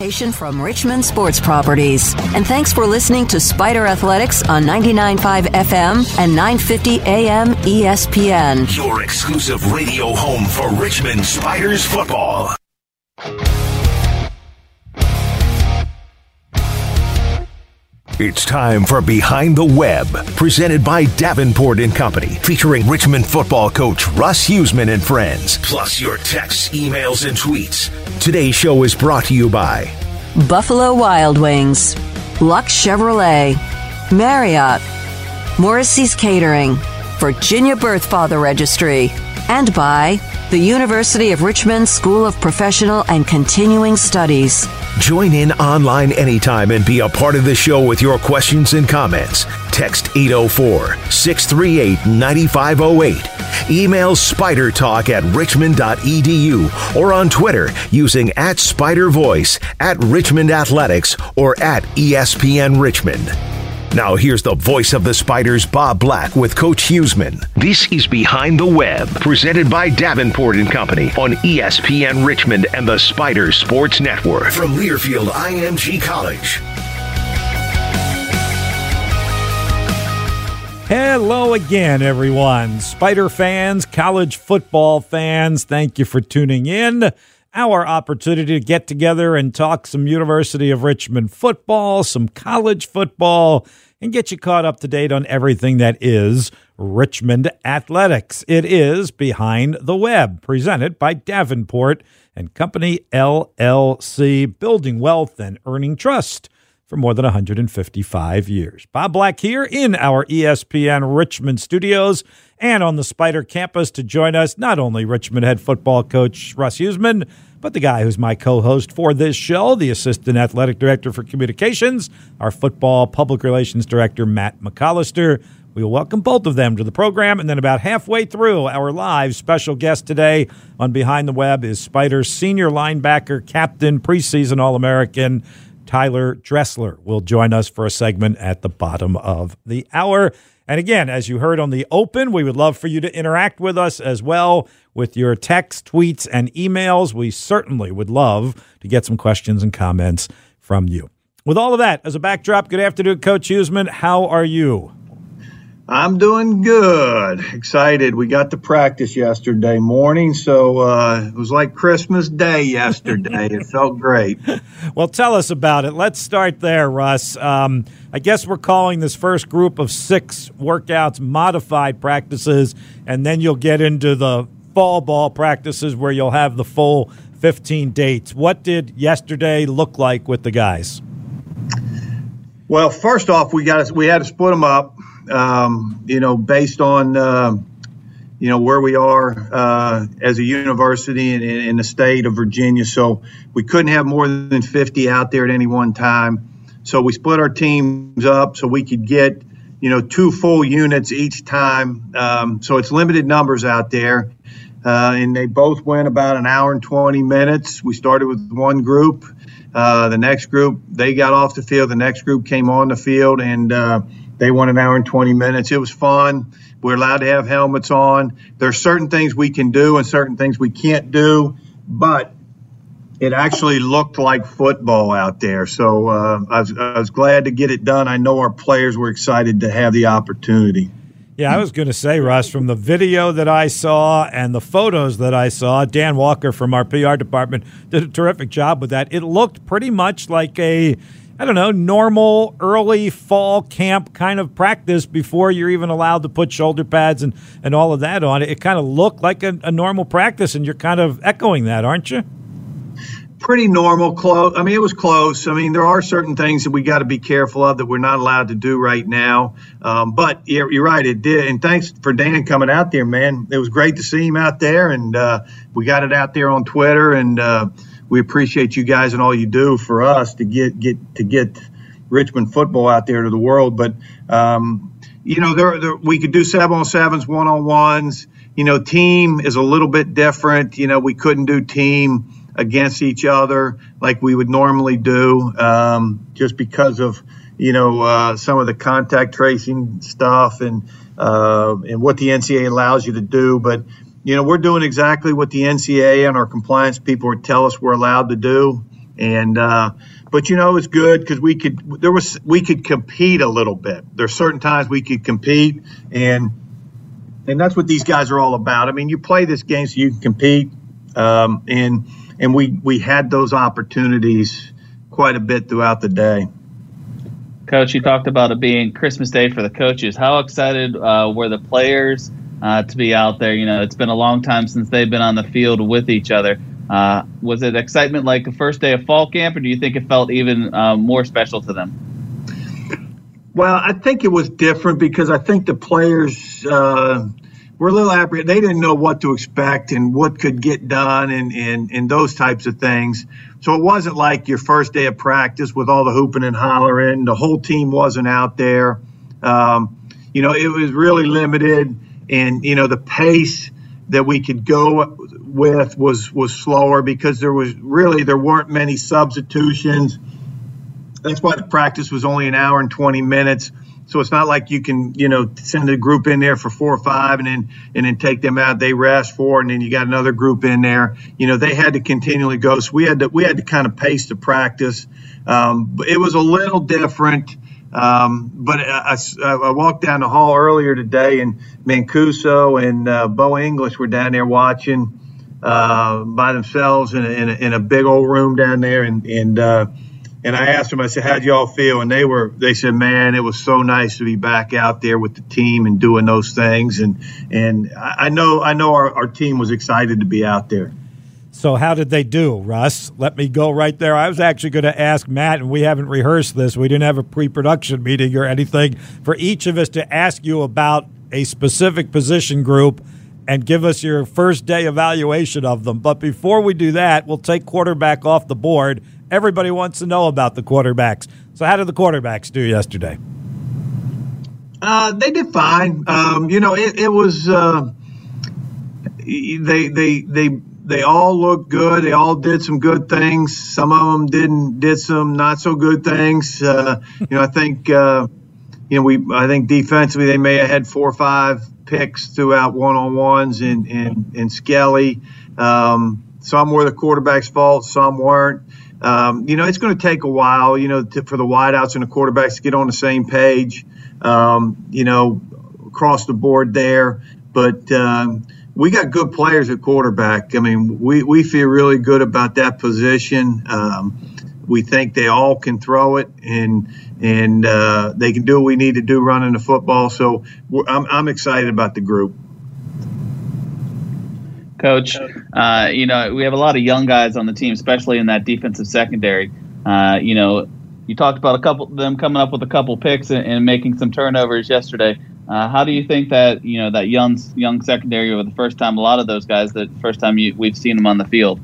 From Richmond Sports Properties. And thanks for listening to Spider Athletics on 99.5 FM and 950 AM ESPN. Your exclusive radio home for Richmond Spiders football. It's time for Behind the Web, presented by Davenport and Company, featuring Richmond football coach Russ Huesman and friends, plus your texts, emails, and tweets. Today's show is brought to you by Buffalo Wild Wings, Lux Chevrolet, Marriott, Morrissey's Catering, Virginia Birth Father Registry, and by the University of Richmond School of Professional and Continuing Studies. Join in online anytime and be a part of the show with your questions and comments. Text 804 638 9508. Email spidertalk at richmond.edu or on Twitter using at Spider Voice, at Richmond Athletics, or at ESPN Richmond. Now, here's the voice of the Spiders, Bob Black, with Coach Huesman. This is Behind the Web, presented by Davenport and Company on ESPN Richmond and the Spiders Sports Network. From Learfield IMG College. Hello again, everyone. Spider fans, college football fans, thank you for tuning in our opportunity to get together and talk some University of Richmond football, some college football, and get you caught up to date on everything that is Richmond athletics. It is Behind the Web, presented by Davenport and Company LLC, building wealth and earning trust for more than 155 years. Bob Black here in our ESPN Richmond studios and on the Spider campus to join us, not only Richmond head football coach Russ Huesman, but the guy who's my co host for this show, the assistant athletic director for communications, our football public relations director, Matt McAllister. We will welcome both of them to the program. And then, about halfway through our live special guest today on Behind the Web is Spider's senior linebacker, captain, preseason All American, Tyler Dressler, will join us for a segment at the bottom of the hour. And again, as you heard on the open, we would love for you to interact with us as well with your text, tweets, and emails. We certainly would love to get some questions and comments from you. With all of that as a backdrop, good afternoon, Coach Huesman. How are you? I'm doing good. Excited. We got to practice yesterday morning, so uh, it was like Christmas Day yesterday. it felt great. Well, tell us about it. Let's start there, Russ. Um, I guess we're calling this first group of six workouts modified practices, and then you'll get into the fall ball practices where you'll have the full 15 dates. What did yesterday look like with the guys? Well, first off, we got we had to split them up um, you know, based on uh, you know where we are uh, as a university in, in, the state of Virginia. So we couldn't have more than 50 out there at any one time. So we split our teams up so we could get you know two full units each time. Um, so it's limited numbers out there. Uh, and they both went about an hour and 20 minutes. We started with one group. Uh, the next group, they got off the field. The next group came on the field, and uh, they won an hour and 20 minutes. It was fun. We're allowed to have helmets on. There are certain things we can do and certain things we can't do, but it actually looked like football out there. So uh, I, was, I was glad to get it done. I know our players were excited to have the opportunity. Yeah, I was going to say, Russ, from the video that I saw and the photos that I saw, Dan Walker from our PR department did a terrific job with that. It looked pretty much like a I don't know, normal early fall camp kind of practice before you're even allowed to put shoulder pads and, and all of that on. It, it kind of looked like a, a normal practice, and you're kind of echoing that, aren't you? Pretty normal, close. I mean, it was close. I mean, there are certain things that we got to be careful of that we're not allowed to do right now. Um, but you're, you're, right, it did. And thanks for Dan coming out there, man. It was great to see him out there, and uh, we got it out there on Twitter, and uh, we appreciate you guys and all you do for us to get get to get Richmond football out there to the world. But um, you know, there, there, we could do seven on sevens, one on ones. You know, team is a little bit different. You know, we couldn't do team against each other like we would normally do, um, just because of you know uh, some of the contact tracing stuff and uh, and what the NCAA allows you to do. But you know, we're doing exactly what the NCAA and our compliance people would tell us we're allowed to do. and uh, but you know it's good because we could there was we could compete a little bit. There's certain times we could compete, and and that's what these guys are all about. I mean, you play this game so you can compete, um, and and we we had those opportunities quite a bit throughout the day. Coach, you talked about it being Christmas Day for the coaches. How excited uh, were the players uh, to be out there? You know, it's been a long time since they've been on the field with each other. Uh, was it excitement like the first day of fall camp, or do you think it felt even uh, more special to them? Well, I think it was different because I think the players uh, were a little apprehensive. They didn't know what to expect and what could get done and, and, and those types of things. So it wasn't like your first day of practice with all the hooping and hollering. The whole team wasn't out there. Um, you know, it was really limited, and you know the pace that we could go with was was slower because there was really there weren't many substitutions. That's why the practice was only an hour and 20 minutes. So it's not like you can, you know, send a group in there for four or five and then and then take them out. They rest four and then you got another group in there. You know, they had to continually go. So we had to we had to kind of pace the practice. Um, but it was a little different. Um, but I, I, I, walked down the hall earlier today, and Mancuso and uh, Bo English were down there watching uh, by themselves in a, in, a, in a, big old room down there, and and uh, and I asked them, I said, "How'd y'all feel?" And they were, they said, "Man, it was so nice to be back out there with the team and doing those things." And and I know, I know our, our team was excited to be out there. So how did they do, Russ? Let me go right there. I was actually going to ask Matt, and we haven't rehearsed this. We didn't have a pre-production meeting or anything for each of us to ask you about a specific position group and give us your first day evaluation of them. But before we do that, we'll take quarterback off the board. Everybody wants to know about the quarterbacks. So how did the quarterbacks do yesterday? Uh, they did fine. Um, you know, it, it was uh, they they they they all looked good. They all did some good things. Some of them didn't did some not so good things. Uh, you know, I think uh, you know we I think defensively they may have had four or five picks throughout one on ones and and and Skelly. Um, some were the quarterback's fault. Some weren't. Um, you know, it's going to take a while. You know, to, for the wideouts and the quarterbacks to get on the same page. Um, you know, across the board there, but. We got good players at quarterback. I mean, we, we feel really good about that position. Um, we think they all can throw it and and uh, they can do what we need to do running the football. So I'm, I'm excited about the group. Coach, uh, you know, we have a lot of young guys on the team, especially in that defensive secondary. Uh, you know, you talked about a couple them coming up with a couple picks and, and making some turnovers yesterday. Uh, how do you think that you know that young young secondary for the first time? A lot of those guys, the first time you, we've seen them on the field.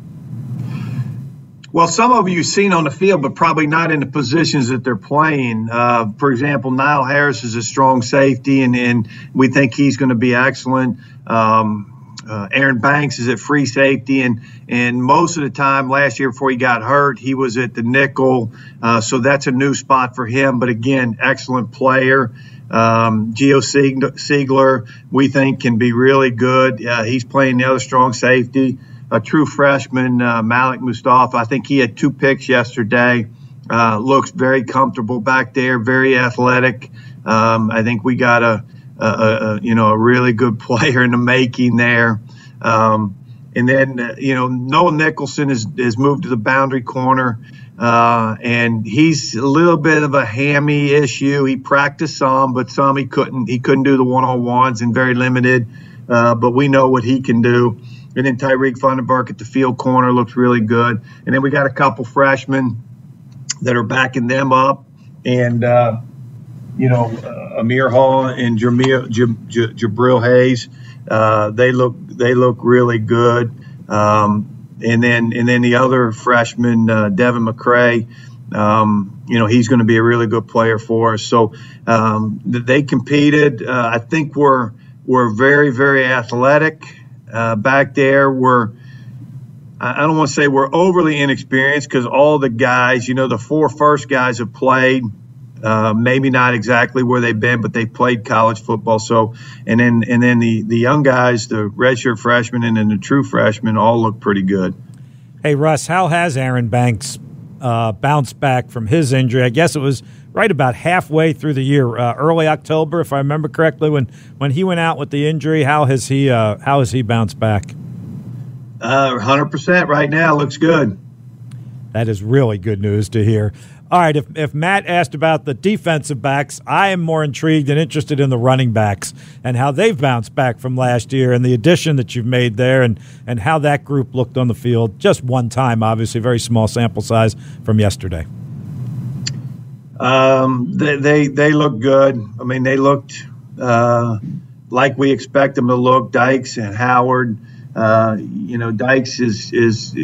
Well, some of you have seen on the field, but probably not in the positions that they're playing. Uh, for example, Niall Harris is a strong safety, and, and we think he's going to be excellent. Um, uh, Aaron Banks is at free safety, and and most of the time last year before he got hurt, he was at the nickel. Uh, so that's a new spot for him. But again, excellent player. Um, Geo Siegler, we think, can be really good. Uh, he's playing the other strong safety. A true freshman, uh, Malik Mustafa. I think he had two picks yesterday. Uh, looks very comfortable back there, very athletic. Um, I think we got a, a, a, you know a really good player in the making there. Um, and then uh, you know Noah Nicholson has, has moved to the boundary corner. Uh, and he's a little bit of a hammy issue. He practiced some, but some he couldn't. He couldn't do the one on ones and very limited. Uh, but we know what he can do. And then Tyreek Funderburk at the field corner looks really good. And then we got a couple freshmen that are backing them up, and uh, you know uh, Amir Hall and Jamil, Jabril Hayes. Uh, they look they look really good. Um, and then and then the other freshman, uh, Devin McCray. Um, you know he's going to be a really good player for us. So um, they competed. Uh, I think we're we're very very athletic uh, back there. We're I don't want to say we're overly inexperienced because all the guys, you know, the four first guys have played. Uh, maybe not exactly where they've been, but they played college football. So, and then and then the the young guys, the redshirt freshmen and then the true freshmen, all look pretty good. Hey Russ, how has Aaron Banks uh, bounced back from his injury. I guess it was right about halfway through the year, uh, early October, if I remember correctly, when when he went out with the injury. How has he uh, how has he bounced back? Uh, hundred percent right now looks good. That is really good news to hear. All right, if, if Matt asked about the defensive backs, I am more intrigued and interested in the running backs and how they've bounced back from last year and the addition that you've made there and, and how that group looked on the field just one time, obviously, very small sample size from yesterday. Um, they, they, they look good. I mean, they looked uh, like we expect them to look. Dykes and Howard. Uh, you know, Dykes is is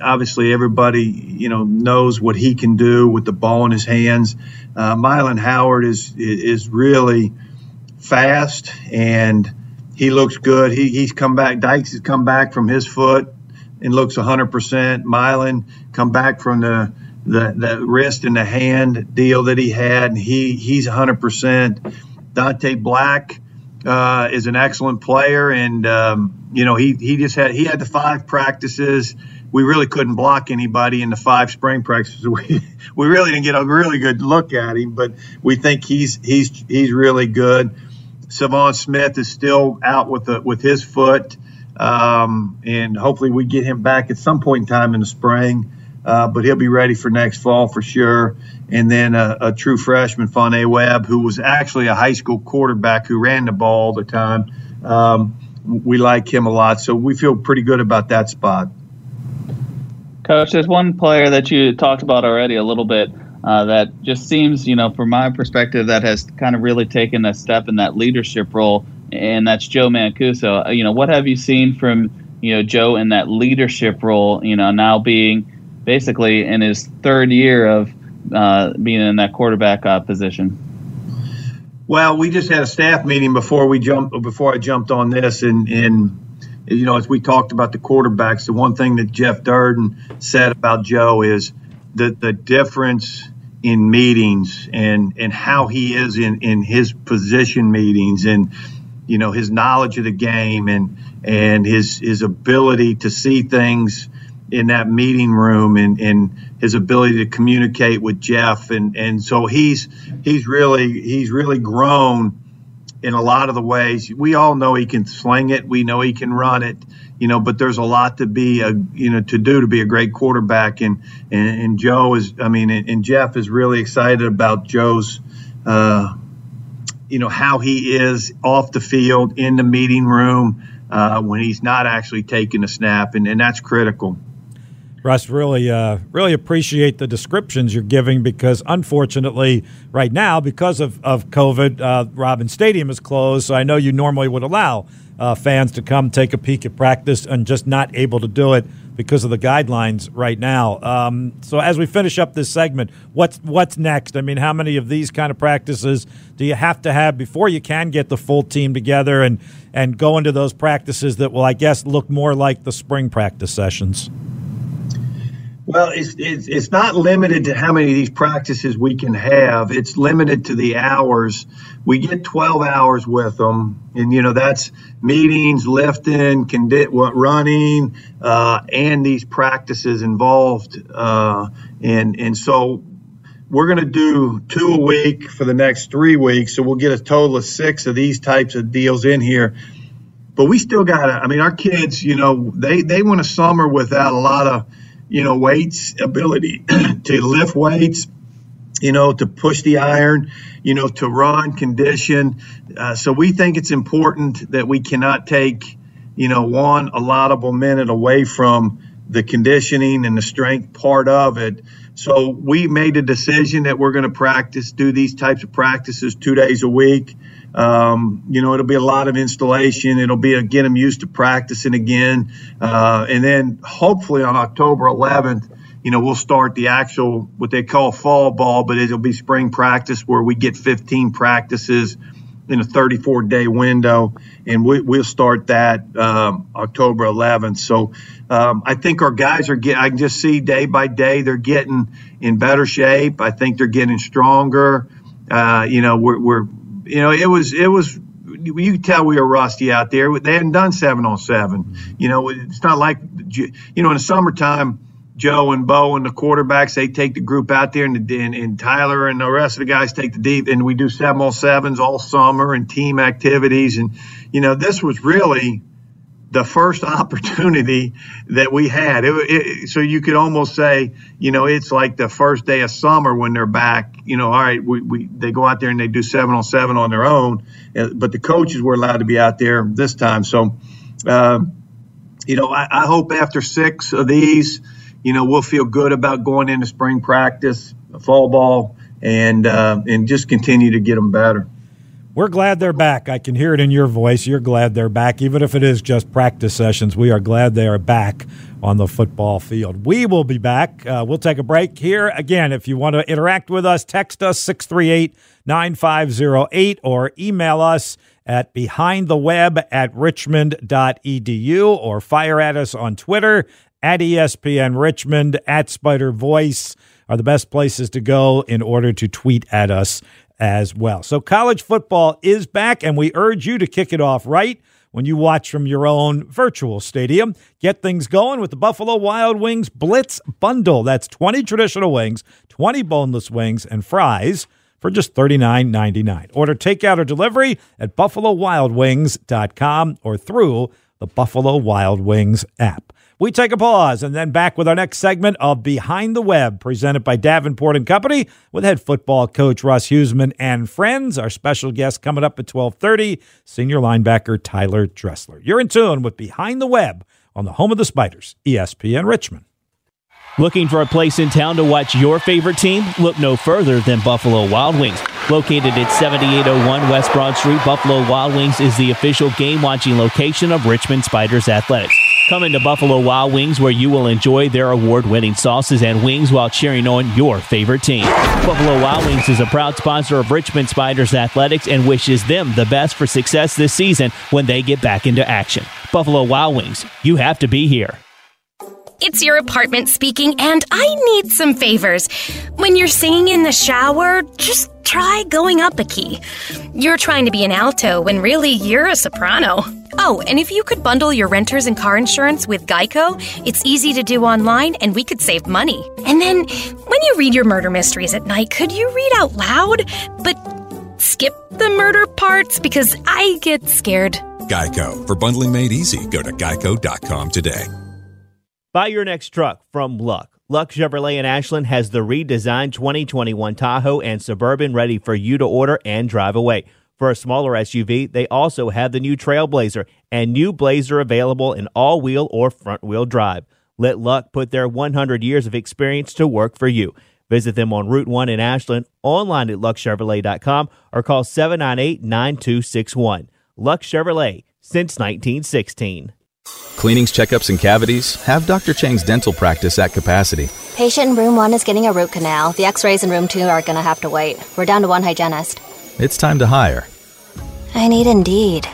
obviously everybody you know knows what he can do with the ball in his hands. Uh, Mylon Howard is is really fast and he looks good. He, he's come back. Dykes has come back from his foot and looks 100%. Mylon come back from the, the the wrist and the hand deal that he had, and he he's 100%. Dante Black uh, is an excellent player, and um, you know he he just had he had the five practices we really couldn't block anybody in the five spring practices. We we really didn't get a really good look at him, but we think he's he's he's really good. Savon Smith is still out with the with his foot, um, and hopefully we get him back at some point in time in the spring. Uh, but he'll be ready for next fall for sure. And then a, a true freshman, Fane Webb, who was actually a high school quarterback who ran the ball all the time. Um, we like him a lot, so we feel pretty good about that spot. Coach, there's one player that you talked about already a little bit uh, that just seems, you know, from my perspective, that has kind of really taken a step in that leadership role, and that's Joe Mancuso. Uh, you know, what have you seen from, you know, Joe in that leadership role, you know, now being basically in his third year of uh, being in that quarterback uh, position? Well, we just had a staff meeting before we jumped before I jumped on this, and, and you know, as we talked about the quarterbacks, the one thing that Jeff Durden said about Joe is that the difference in meetings and and how he is in in his position meetings and you know his knowledge of the game and and his his ability to see things in that meeting room and and his ability to communicate with Jeff. And and so he's he's really he's really grown in a lot of the ways. We all know he can sling it. We know he can run it. You know, but there's a lot to be a you know to do to be a great quarterback. And and, and Joe is, I mean, and, Jeff is really excited about Joe's. Uh, you know how he is off the field in the meeting room uh, when he's not actually taking a snap, and, and that's critical. Russ, really, uh, really appreciate the descriptions you're giving because, unfortunately, right now, because of, of COVID, uh, Robins Stadium is closed. So I know you normally would allow uh, fans to come take a peek at practice and just not able to do it because of the guidelines right now. Um, so as we finish up this segment, what's what's next? I mean, how many of these kind of practices do you have to have before you can get the full team together and and go into those practices that will, I guess, look more like the spring practice sessions? Well, it's, it's, it's not limited to how many of these practices we can have. It's limited to the hours. We get 12 hours with them, and you know that's meetings, lifting, condi- running, uh, and these practices involved. Uh, and and so we're going to do two a week for the next three weeks. So we'll get a total of six of these types of deals in here. But we still got to. I mean, our kids, you know, they they want a summer without a lot of you know, weights, ability to lift weights, you know, to push the iron, you know, to run, condition. Uh, so we think it's important that we cannot take, you know, one allotable minute away from the conditioning and the strength part of it. So we made a decision that we're going to practice, do these types of practices two days a week. Um, you know, it'll be a lot of installation. It'll be a, get them used to practicing again. Uh, and then hopefully on October 11th, you know, we'll start the actual, what they call fall ball, but it'll be spring practice where we get 15 practices in a 34 day window. And we, will start that um, October 11th. So um, I think our guys are getting, I can just see day by day, they're getting in better shape. I think they're getting stronger. Uh, you know, we're, we're you know, it was it was you could tell we were rusty out there. They hadn't done seven on seven. Mm-hmm. You know, it's not like you know in the summertime Joe and Bo and the quarterbacks, they take the group out there, and, and, and Tyler and the rest of the guys take the deep, and we do seven on sevens all summer and team activities. And, you know, this was really the first opportunity that we had. It, it, so you could almost say, you know, it's like the first day of summer when they're back. You know, all right, we, we they go out there and they do seven on seven on their own, uh, but the coaches were allowed to be out there this time. So, uh, you know, I, I hope after six of these you know, we'll feel good about going into spring practice, fall ball, and uh, and just continue to get them better. We're glad they're back. I can hear it in your voice. You're glad they're back, even if it is just practice sessions. We are glad they are back on the football field. We will be back. Uh, we'll take a break here. Again, if you want to interact with us, text us 638 9508 or email us at behindtheweb at richmond.edu or fire at us on Twitter at ESPN Richmond, at Spider Voice are the best places to go in order to tweet at us as well. So college football is back, and we urge you to kick it off right when you watch from your own virtual stadium. Get things going with the Buffalo Wild Wings Blitz Bundle. That's 20 traditional wings, 20 boneless wings, and fries for just $39.99. Order takeout or delivery at buffalowildwings.com or through the Buffalo Wild Wings app. We take a pause and then back with our next segment of Behind the Web, presented by Davenport and Company, with head football coach Russ Huesman and friends. Our special guest coming up at twelve thirty, senior linebacker Tyler Dressler. You're in tune with Behind the Web on the home of the Spiders, ESPN Richmond. Looking for a place in town to watch your favorite team? Look no further than Buffalo Wild Wings. Located at 7801 West Broad Street, Buffalo Wild Wings is the official game watching location of Richmond Spiders Athletics. Come into Buffalo Wild Wings where you will enjoy their award winning sauces and wings while cheering on your favorite team. Buffalo Wild Wings is a proud sponsor of Richmond Spiders Athletics and wishes them the best for success this season when they get back into action. Buffalo Wild Wings, you have to be here. It's your apartment speaking, and I need some favors. When you're singing in the shower, just try going up a key. You're trying to be an alto when really you're a soprano. Oh, and if you could bundle your renters and car insurance with Geico, it's easy to do online and we could save money. And then, when you read your murder mysteries at night, could you read out loud? But skip the murder parts because I get scared. Geico. For bundling made easy, go to geico.com today. Buy your next truck from Luck. Luck Chevrolet in Ashland has the redesigned 2021 Tahoe and Suburban ready for you to order and drive away. For a smaller SUV, they also have the new Trailblazer and new Blazer available in all wheel or front wheel drive. Let Luck put their 100 years of experience to work for you. Visit them on Route 1 in Ashland, online at luckchevrolet.com, or call 798 9261. Luck Chevrolet, since 1916. Cleanings, checkups, and cavities? Have Dr. Chang's dental practice at capacity. Patient in room one is getting a root canal. The x rays in room two are going to have to wait. We're down to one hygienist. It's time to hire. I need Indeed.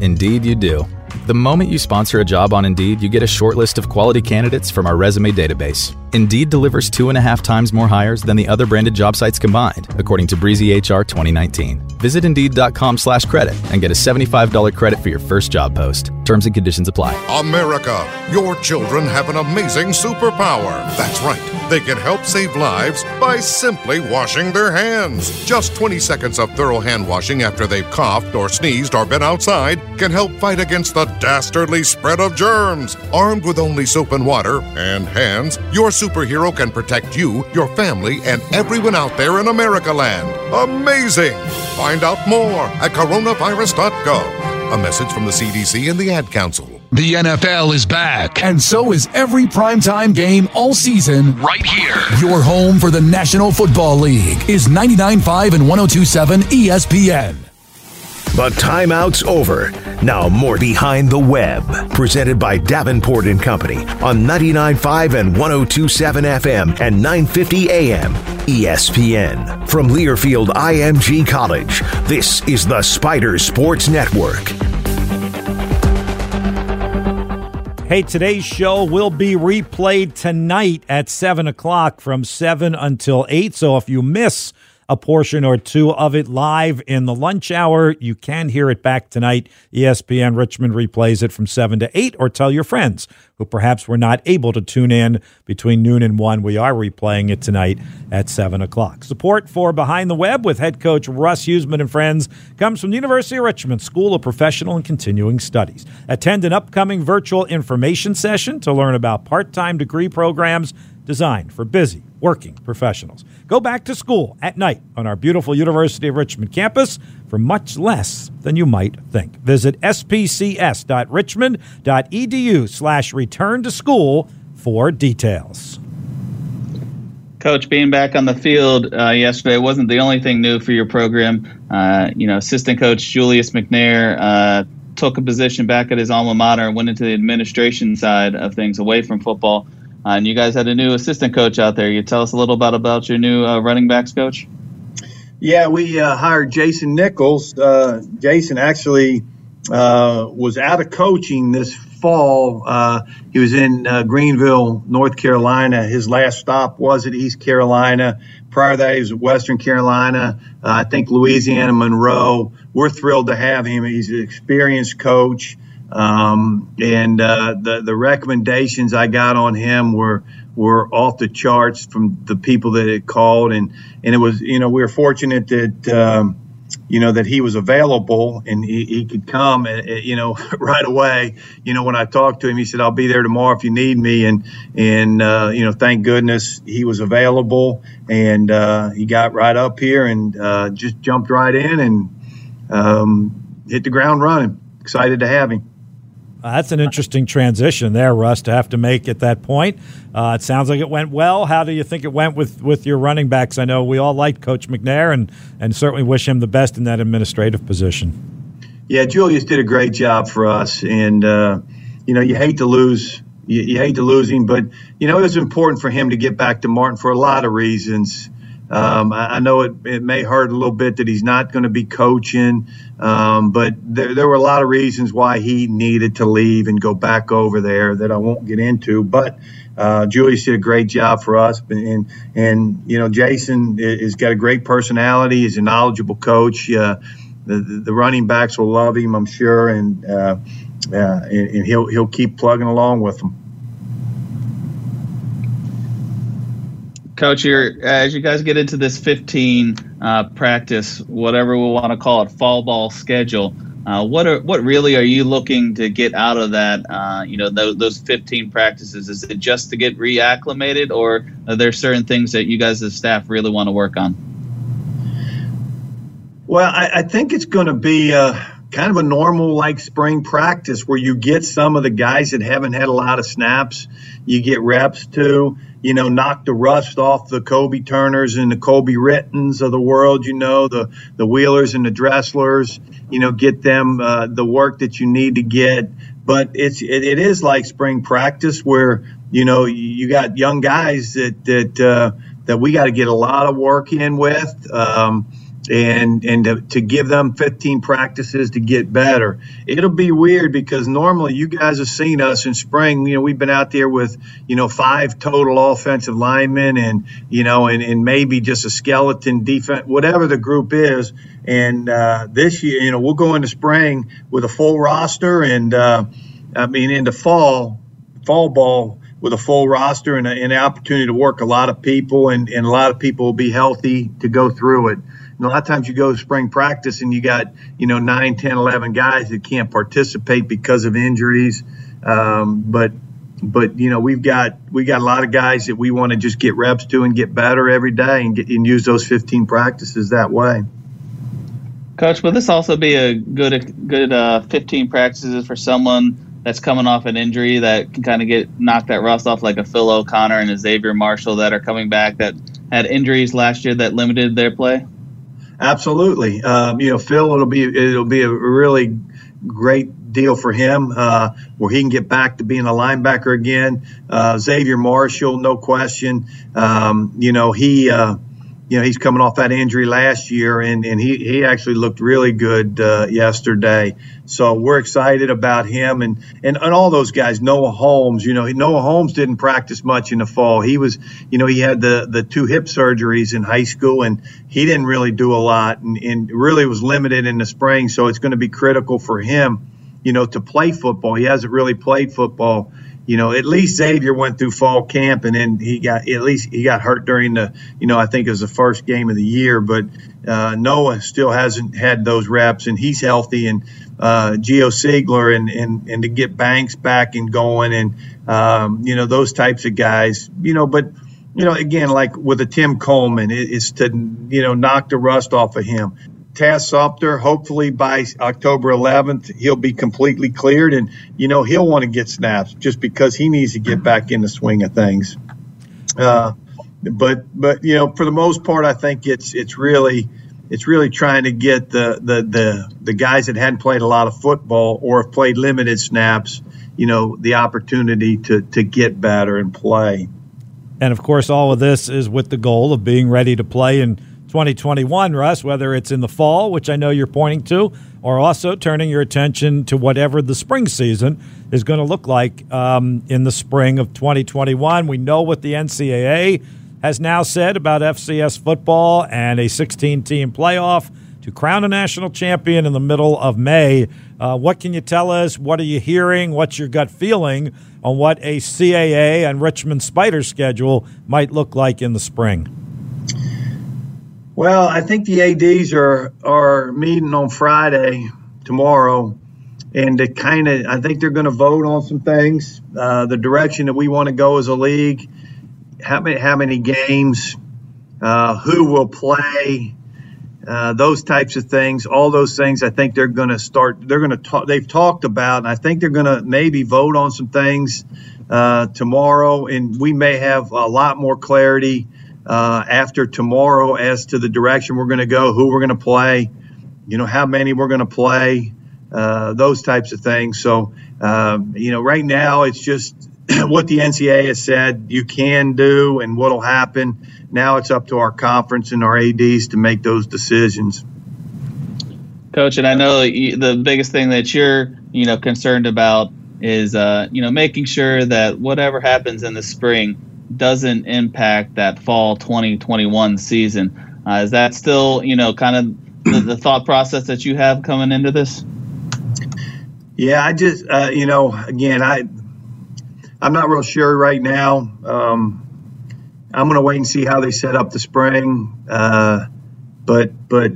Indeed, you do. The moment you sponsor a job on Indeed, you get a short list of quality candidates from our resume database. Indeed delivers two and a half times more hires than the other branded job sites combined, according to Breezy HR 2019. Visit Indeed.com slash credit and get a $75 credit for your first job post. Terms and conditions apply. America, your children have an amazing superpower. That's right. They can help save lives by simply washing their hands. Just 20 seconds of thorough hand washing after they've coughed or sneezed or been outside can help fight against the dastardly spread of germs. Armed with only soap and water and hands, your superhero can protect you, your family, and everyone out there in America land. Amazing! Find out more at coronavirus.gov. A message from the CDC and the Ad Council. The NFL is back, and so is every primetime game all season right here. Your home for the National Football League is 99.5 and 102.7 ESPN. The timeout's over. Now more behind the web, presented by Davenport and Company on 99.5 and 102.7 FM and 950 AM. ESPN. From Learfield IMG College, this is the Spider Sports Network. Hey, today's show will be replayed tonight at 7 o'clock from 7 until 8. So if you miss a portion or two of it live in the lunch hour. You can hear it back tonight. ESPN Richmond replays it from 7 to 8, or tell your friends who perhaps were not able to tune in between noon and 1. We are replaying it tonight at 7 o'clock. Support for Behind the Web with head coach Russ Huesman and friends comes from the University of Richmond School of Professional and Continuing Studies. Attend an upcoming virtual information session to learn about part time degree programs designed for busy working professionals. Go back to school at night on our beautiful University of Richmond campus for much less than you might think. Visit spcs.richmond.edu slash return to school for details. Coach, being back on the field uh, yesterday wasn't the only thing new for your program. Uh, you know, assistant coach Julius McNair uh, took a position back at his alma mater and went into the administration side of things away from football. Uh, and you guys had a new assistant coach out there. You tell us a little bit about your new uh, running backs coach. Yeah, we uh, hired Jason Nichols. Uh, Jason actually uh, was out of coaching this fall. Uh, he was in Greenville, North Carolina. His last stop was at East Carolina. Prior to that, he was at Western Carolina. I think Louisiana Monroe. We're thrilled to have him. He's an experienced coach. Um, and uh, the the recommendations I got on him were were off the charts from the people that had called, and and it was you know we were fortunate that um, you know that he was available and he, he could come uh, uh, you know right away. You know when I talked to him, he said I'll be there tomorrow if you need me, and and uh, you know thank goodness he was available and uh, he got right up here and uh, just jumped right in and um, hit the ground running. Excited to have him. Uh, that's an interesting transition there, Russ, to have to make at that point. Uh, it sounds like it went well. How do you think it went with, with your running backs? I know we all like Coach McNair and, and certainly wish him the best in that administrative position. Yeah, Julius did a great job for us. And, uh, you know, you hate to lose. You, you hate to lose him, but, you know, it was important for him to get back to Martin for a lot of reasons. Um, I, I, know it, it may hurt a little bit that he's not going to be coaching, um, but there, there, were a lot of reasons why he needed to leave and go back over there that I won't get into. But uh, Julius did a great job for us, and and you know Jason has got a great personality. He's a knowledgeable coach. Uh, the, the running backs will love him, I'm sure, and uh, and, and he'll he'll keep plugging along with them. Coach, you're, as you guys get into this 15 uh, practice, whatever we want to call it, fall ball schedule, uh, what are what really are you looking to get out of that? Uh, you know, those, those 15 practices. Is it just to get reacclimated, or are there certain things that you guys as staff really want to work on? Well, I, I think it's going to be uh, kind of a normal like spring practice where you get some of the guys that haven't had a lot of snaps, you get reps to you know, knock the rust off the Kobie Turners and the Colby Rittens of the world, you know, the, the Wheelers and the Dresslers, you know, get them uh, the work that you need to get. But it's it, it is like spring practice where, you know, you got young guys that that uh, that we got to get a lot of work in with. Um, and and to, to, give them 15 practices to get better. It'll be weird because normally you guys have seen us in spring. You know, we've been out there with you know five total offensive linemen and you know and, and maybe just a skeleton defense, whatever the group is. And uh, this year, you know, we'll go into spring with a full roster, and uh, I mean into fall fall ball with a full roster and, and an opportunity to work a lot of people, and, and a lot of people will be healthy to go through it a lot of times you go to spring practice and you got, you know, 9, 10, 11 guys that can't participate because of injuries. Um, but, but you know, we've got we got a lot of guys that we want to just get reps to and get better every day and get and use those 15 practices that way. Coach, will this also be a good good uh, 15 practices for someone that's coming off an injury that can kind of get knocked that rust off, like a Phil O'Connor and a Xavier Marshall that are coming back that had injuries last year that limited their play? Absolutely. Um, you know, Phil, it'll be it'll be a really great deal for him uh, where he can get back to being a linebacker again. Uh, Xavier Marshall, no question. Um, you know, he. Uh, you know, he's coming off that injury last year, and, and he, he actually looked really good uh, yesterday. So we're excited about him and, and, and all those guys. Noah Holmes, you know, Noah Holmes didn't practice much in the fall. He was, you know, he had the, the two hip surgeries in high school, and he didn't really do a lot and, and really was limited in the spring. So it's going to be critical for him, you know, to play football. He hasn't really played football you know, at least Xavier went through fall camp and then he got at least he got hurt during the, you know, I think it was the first game of the year. But uh, Noah still hasn't had those reps and he's healthy. And uh, Geo Sigler and, and and to get Banks back and going and um, you know those types of guys. You know, but you know again like with a Tim Coleman, it, it's to you know knock the rust off of him. Taz Sumter, hopefully by October 11th, he'll be completely cleared. And, you know, he'll want to get snaps just because he needs to get back in the swing of things. Uh, but, but, you know, for the most part, I think it's, it's really, it's really trying to get the, the, the, the guys that hadn't played a lot of football or have played limited snaps, you know, the opportunity to, to get better and play. And of course, all of this is with the goal of being ready to play and 2021, Russ, whether it's in the fall, which I know you're pointing to, or also turning your attention to whatever the spring season is going to look like um, in the spring of 2021. We know what the NCAA has now said about FCS football and a 16 team playoff to crown a national champion in the middle of May. Uh, what can you tell us? What are you hearing? What's your gut feeling on what a CAA and Richmond Spider schedule might look like in the spring? Well, I think the ADs are are meeting on Friday tomorrow, and to kind of I think they're going to vote on some things, uh, the direction that we want to go as a league, how many how many games, uh, who will play. Uh, those types of things, all those things, I think they're going to start. They're going to talk. They've talked about, and I think they're going to maybe vote on some things uh, tomorrow, and we may have a lot more clarity uh, after tomorrow as to the direction we're going to go, who we're going to play, you know, how many we're going to play, uh, those types of things. So, um, you know, right now it's just what the NCAA has said you can do and what'll happen. Now it's up to our conference and our ADs to make those decisions. Coach, and I know the biggest thing that you're, you know, concerned about is, uh, you know, making sure that whatever happens in the spring doesn't impact that fall 2021 season. Uh, is that still, you know, kind of the, the, thought process that you have coming into this? Yeah, I just, uh, you know, again, I, I'm not real sure right now. Um, I'm going to wait and see how they set up the spring. Uh, but, but,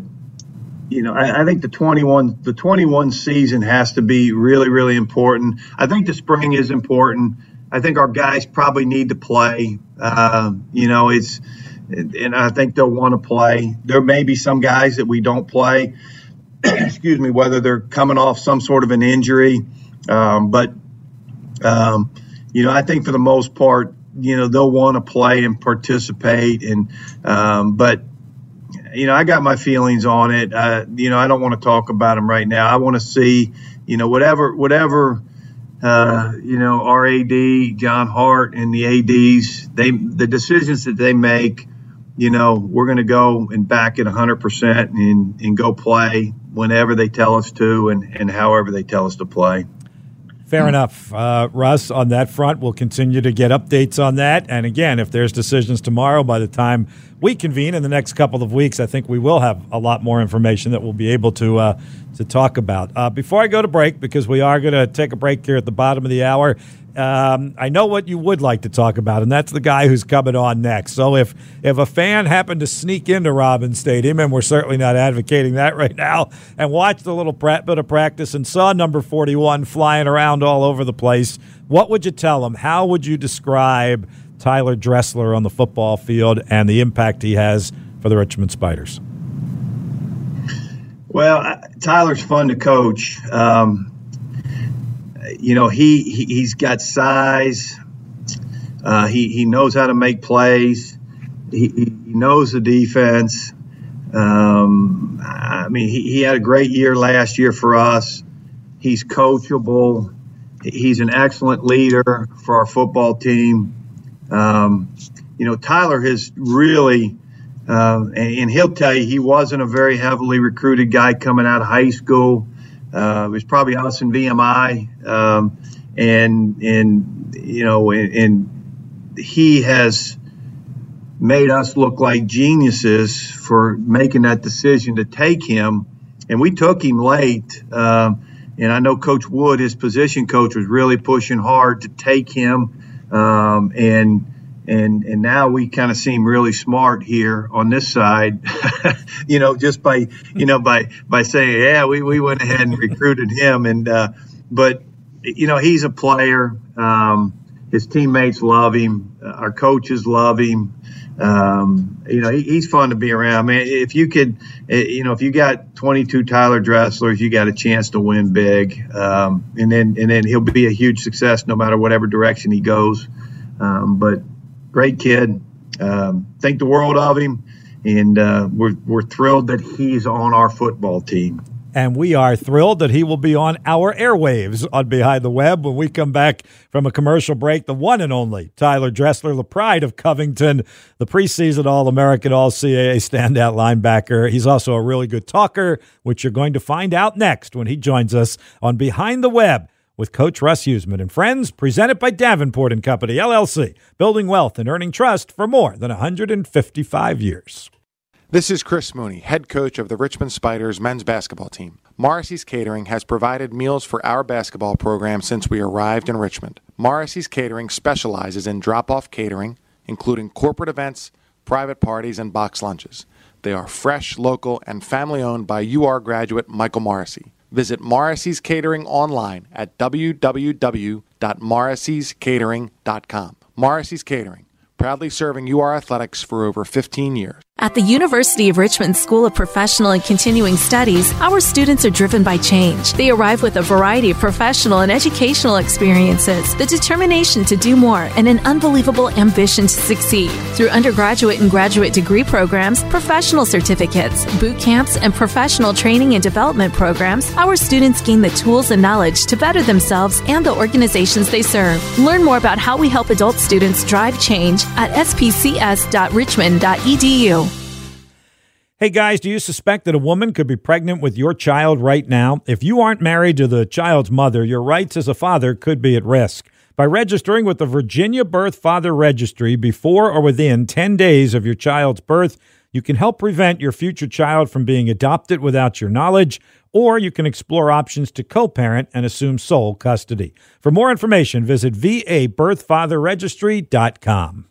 you know, I, I, think the 21, the 21 season has to be really, really important. I think the spring is important. I think our guys probably need to play. Uh, you know, it's and I think they'll want to play. There may be some guys that we don't play. excuse me, whether they're coming off some sort of an injury, um, but um, you know, I think for the most part, you know, they'll want to play and participate. And um, but you know, I got my feelings on it. Uh, you know, I don't want to talk about them right now. I want to see, you know, whatever whatever uh, you know, our AD, John Hart, and the ADs, they the decisions that they make, you know, we're going to go and back it 100% and, and go play whenever they tell us to and, and however they tell us to play. Fair enough. Uh, Russ, on that front, we'll continue to get updates on that. And again, if there's decisions tomorrow, by the time we convene in the next couple of weeks, I think we will have a lot more information that we'll be able to uh, to talk about. Uh, before I go to break, because we are going to take a break here at the bottom of the hour, um, I know what you would like to talk about, and that's the guy who's coming on next. So if if a fan happened to sneak into Robins Stadium, and we're certainly not advocating that right now, and watched a little bit of practice and saw number 41 flying around all over the place, what would you tell them? How would you describe Tyler Dressler on the football field and the impact he has for the Richmond Spiders? Well, Tyler's fun to coach. Um, you know, he, he has got size. Uh, he he knows how to make plays. He, he knows the defense. Um, I mean, he, he had a great year last year for us. He's coachable. He's an excellent leader for our football team. Um, you know, Tyler has really uh, and, and, he'll tell you he wasn't a very heavily recruited guy coming out of high school. Uh, it was probably us and VMI, um, and and you know, and, and, he has made us look like geniuses for making that decision to take him. And we took him late. Um, and I know Coach Wood, his position coach, was really pushing hard to take him. Um, and and and now we kind of seem really smart here on this side, you know, just by you know by by saying yeah we, we went ahead and recruited him and uh, but you know he's a player. Um, his teammates love him. Our coaches love him. Um, you know, he, he's fun to be around. I Man, if you could, eh, you know, if you got 22 Tyler Dresslers, you got a chance to win big. Um, and then and then he'll be a huge success no matter whatever direction he goes. Um, but great kid. Um, think the world of him, and uh, we're we're thrilled that he's on our football team. And we are thrilled that he will be on our airwaves on Behind the Web when we come back from a commercial break. The one and only Tyler Dressler, the pride of Covington, the preseason All American, All CAA standout linebacker. He's also a really good talker, which you're going to find out next when he joins us on Behind the Web with Coach Russ Huesman and friends, presented by Davenport and Company, LLC, building wealth and earning trust for more than 155 years. This is Chris Mooney, head coach of the Richmond Spiders men's basketball team. Morrissey's Catering has provided meals for our basketball program since we arrived in Richmond. Morrissey's Catering specializes in drop off catering, including corporate events, private parties, and box lunches. They are fresh, local, and family owned by UR graduate Michael Morrissey. Visit Morrissey's Catering online at www.morrisseyscatering.com. Morrissey's Catering, proudly serving UR athletics for over 15 years. At the University of Richmond School of Professional and Continuing Studies, our students are driven by change. They arrive with a variety of professional and educational experiences, the determination to do more, and an unbelievable ambition to succeed. Through undergraduate and graduate degree programs, professional certificates, boot camps, and professional training and development programs, our students gain the tools and knowledge to better themselves and the organizations they serve. Learn more about how we help adult students drive change at spcs.richmond.edu. Hey guys, do you suspect that a woman could be pregnant with your child right now? If you aren't married to the child's mother, your rights as a father could be at risk. By registering with the Virginia Birth Father Registry before or within 10 days of your child's birth, you can help prevent your future child from being adopted without your knowledge, or you can explore options to co parent and assume sole custody. For more information, visit vabirthfatherregistry.com.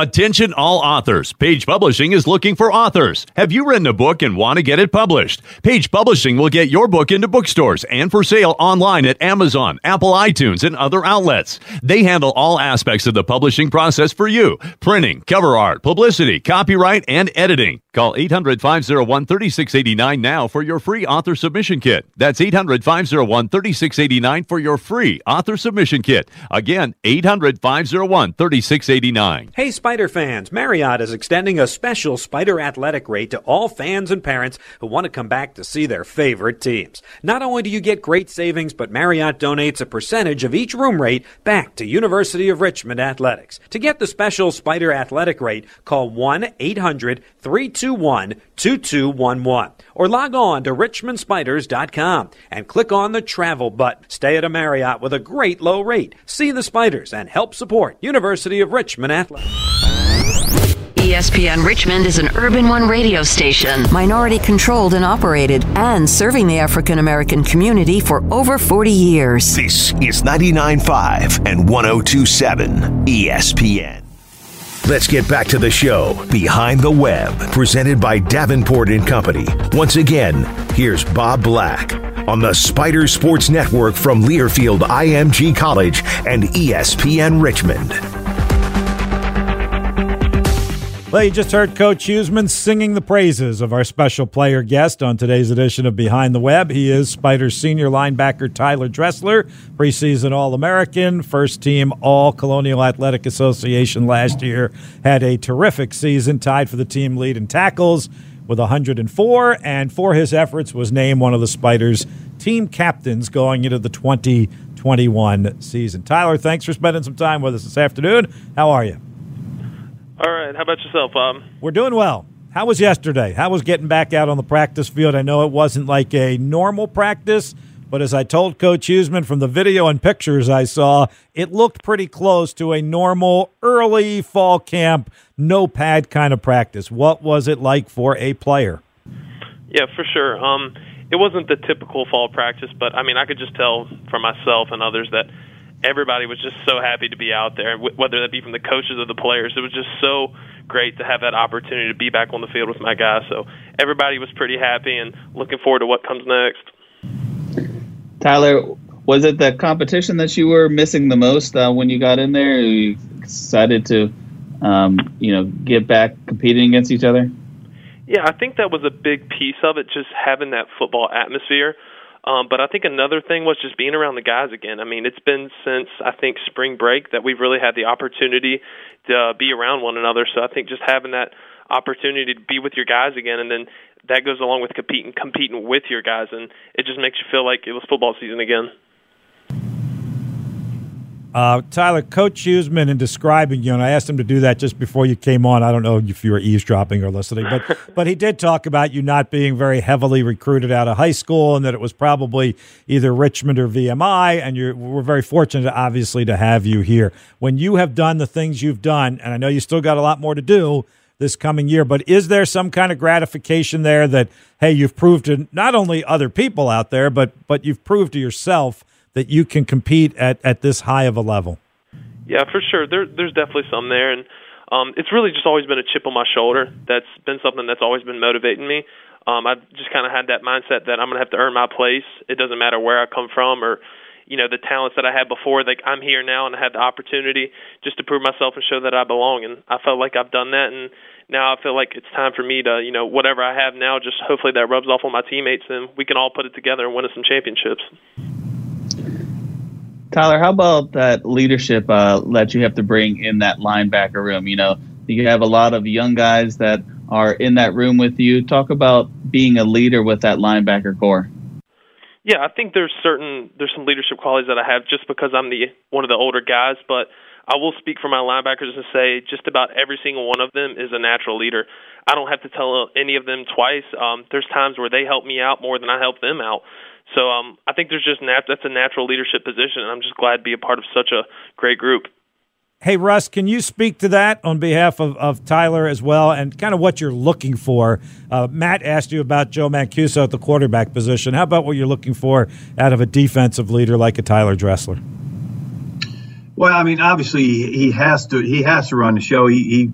Attention all authors. Page Publishing is looking for authors. Have you written a book and want to get it published? Page Publishing will get your book into bookstores and for sale online at Amazon, Apple iTunes, and other outlets. They handle all aspects of the publishing process for you. Printing, cover art, publicity, copyright, and editing. Call 800 501 3689 now for your free author submission kit. That's 800 501 3689 for your free author submission kit. Again, 800 501 3689. Hey, Spider fans, Marriott is extending a special Spider athletic rate to all fans and parents who want to come back to see their favorite teams. Not only do you get great savings, but Marriott donates a percentage of each room rate back to University of Richmond Athletics. To get the special Spider athletic rate, call 1 800 322 221 2211 or log on to richmondspiders.com and click on the travel button. Stay at a Marriott with a great low rate. See the Spiders and help support University of Richmond Athletics. ESPN Richmond is an Urban One radio station, minority controlled and operated, and serving the African American community for over 40 years. This is 99.5 and 102.7 ESPN. Let's get back to the show Behind the Web, presented by Davenport and Company. Once again, here's Bob Black on the Spider Sports Network from Learfield IMG College and ESPN Richmond. Well, you just heard Coach Huesman singing the praises of our special player guest on today's edition of Behind the Web. He is Spiders senior linebacker Tyler Dressler, preseason All American, first team All Colonial Athletic Association last year. Had a terrific season, tied for the team lead in tackles with 104, and for his efforts was named one of the Spiders' team captains going into the 2021 season. Tyler, thanks for spending some time with us this afternoon. How are you? All right. How about yourself, Bob? We're doing well. How was yesterday? How was getting back out on the practice field? I know it wasn't like a normal practice, but as I told Coach Huesman from the video and pictures I saw, it looked pretty close to a normal early fall camp, no pad kind of practice. What was it like for a player? Yeah, for sure. Um, it wasn't the typical fall practice, but I mean, I could just tell for myself and others that everybody was just so happy to be out there, whether that be from the coaches or the players. It was just so great to have that opportunity to be back on the field with my guys. So everybody was pretty happy and looking forward to what comes next. Tyler, was it the competition that you were missing the most uh, when you got in there? You excited to, um, you know, get back competing against each other? Yeah, I think that was a big piece of it, just having that football atmosphere. Um, but I think another thing was just being around the guys again. I mean, it's been since I think spring break that we've really had the opportunity to uh, be around one another. So I think just having that opportunity to be with your guys again, and then that goes along with competing competing with your guys, and it just makes you feel like it was football season again. Uh, Tyler, Coach Huesman, in describing you, and I asked him to do that just before you came on. I don't know if you were eavesdropping or listening, but but he did talk about you not being very heavily recruited out of high school, and that it was probably either Richmond or VMI. And you we're very fortunate, obviously, to have you here. When you have done the things you've done, and I know you still got a lot more to do this coming year, but is there some kind of gratification there that hey, you've proved to not only other people out there, but but you've proved to yourself that you can compete at, at this high of a level? Yeah, for sure. There, there's definitely some there, and um, it's really just always been a chip on my shoulder. That's been something that's always been motivating me. Um, I've just kind of had that mindset that I'm to have to earn my place. It doesn't matter where I come from or, you know, the talents that I had before. Like I'm here now and I had the opportunity just to prove myself and show that I belong. And I felt like I've done that, and now I feel like it's time for me to, you know, whatever I have now, just hopefully that rubs off on my teammates, and we can all put it together and win us some championships. Tyler, how about that leadership uh, that you have to bring in that linebacker room? You know, you have a lot of young guys that are in that room with you. Talk about being a leader with that linebacker corps. Yeah, I think there's certain there's some leadership qualities that I have just because I'm the one of the older guys, but I will speak for my linebackers and say just about every single one of them is a natural leader. I don't have to tell any of them twice. Um, there's times where they help me out more than I help them out. So um, I think there's just nat- that's a natural leadership position, and I'm just glad to be a part of such a great group. Hey, Russ, can you speak to that on behalf of, of Tyler as well and kind of what you're looking for? Uh, Matt asked you about Joe Mancuso at the quarterback position. How about what you're looking for out of a defensive leader like a Tyler Dressler? Well, I mean, obviously he has to he has to run the show. He, he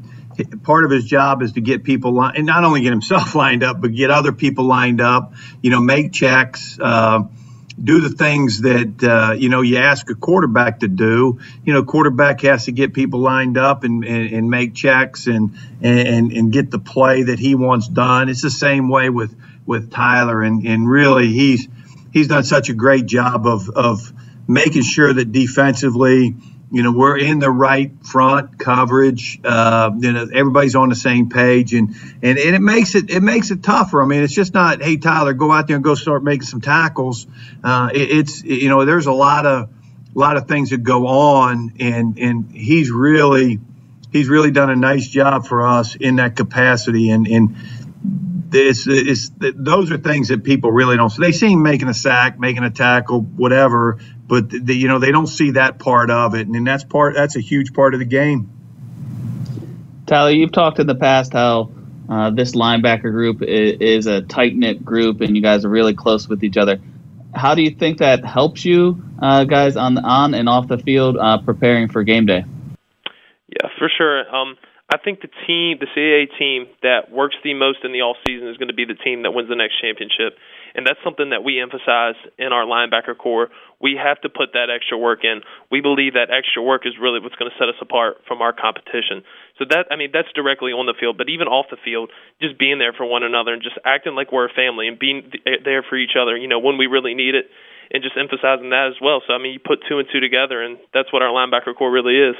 part of his job is to get people li- and not only get himself lined up, but get other people lined up. You know, make checks, uh, do the things that uh, you know you ask a quarterback to do. You know, quarterback has to get people lined up and, and, and make checks and, and and get the play that he wants done. It's the same way with with Tyler, and and really he's he's done such a great job of of making sure that defensively you know we're in the right front coverage uh, you know everybody's on the same page and, and and it makes it it makes it tougher i mean it's just not hey tyler go out there and go start making some tackles uh, it, it's you know there's a lot of a lot of things that go on and and he's really he's really done a nice job for us in that capacity and and it's, it's, those are things that people really don't. So they see him making a sack, making a tackle, whatever, but the, you know they don't see that part of it, and that's part that's a huge part of the game. Tyler, you've talked in the past how uh, this linebacker group is, is a tight knit group, and you guys are really close with each other. How do you think that helps you uh, guys on on and off the field uh, preparing for game day? Yeah, for sure. Um, I think the team, the CAA team that works the most in the off season is going to be the team that wins the next championship, and that's something that we emphasize in our linebacker corps. We have to put that extra work in. We believe that extra work is really what's going to set us apart from our competition. So that I mean that's directly on the field, but even off the field, just being there for one another and just acting like we're a family and being eh, there for each other. You know when we really need it, and just emphasizing that as well. So I mean you put two and two together, and that's what our linebacker corps really is.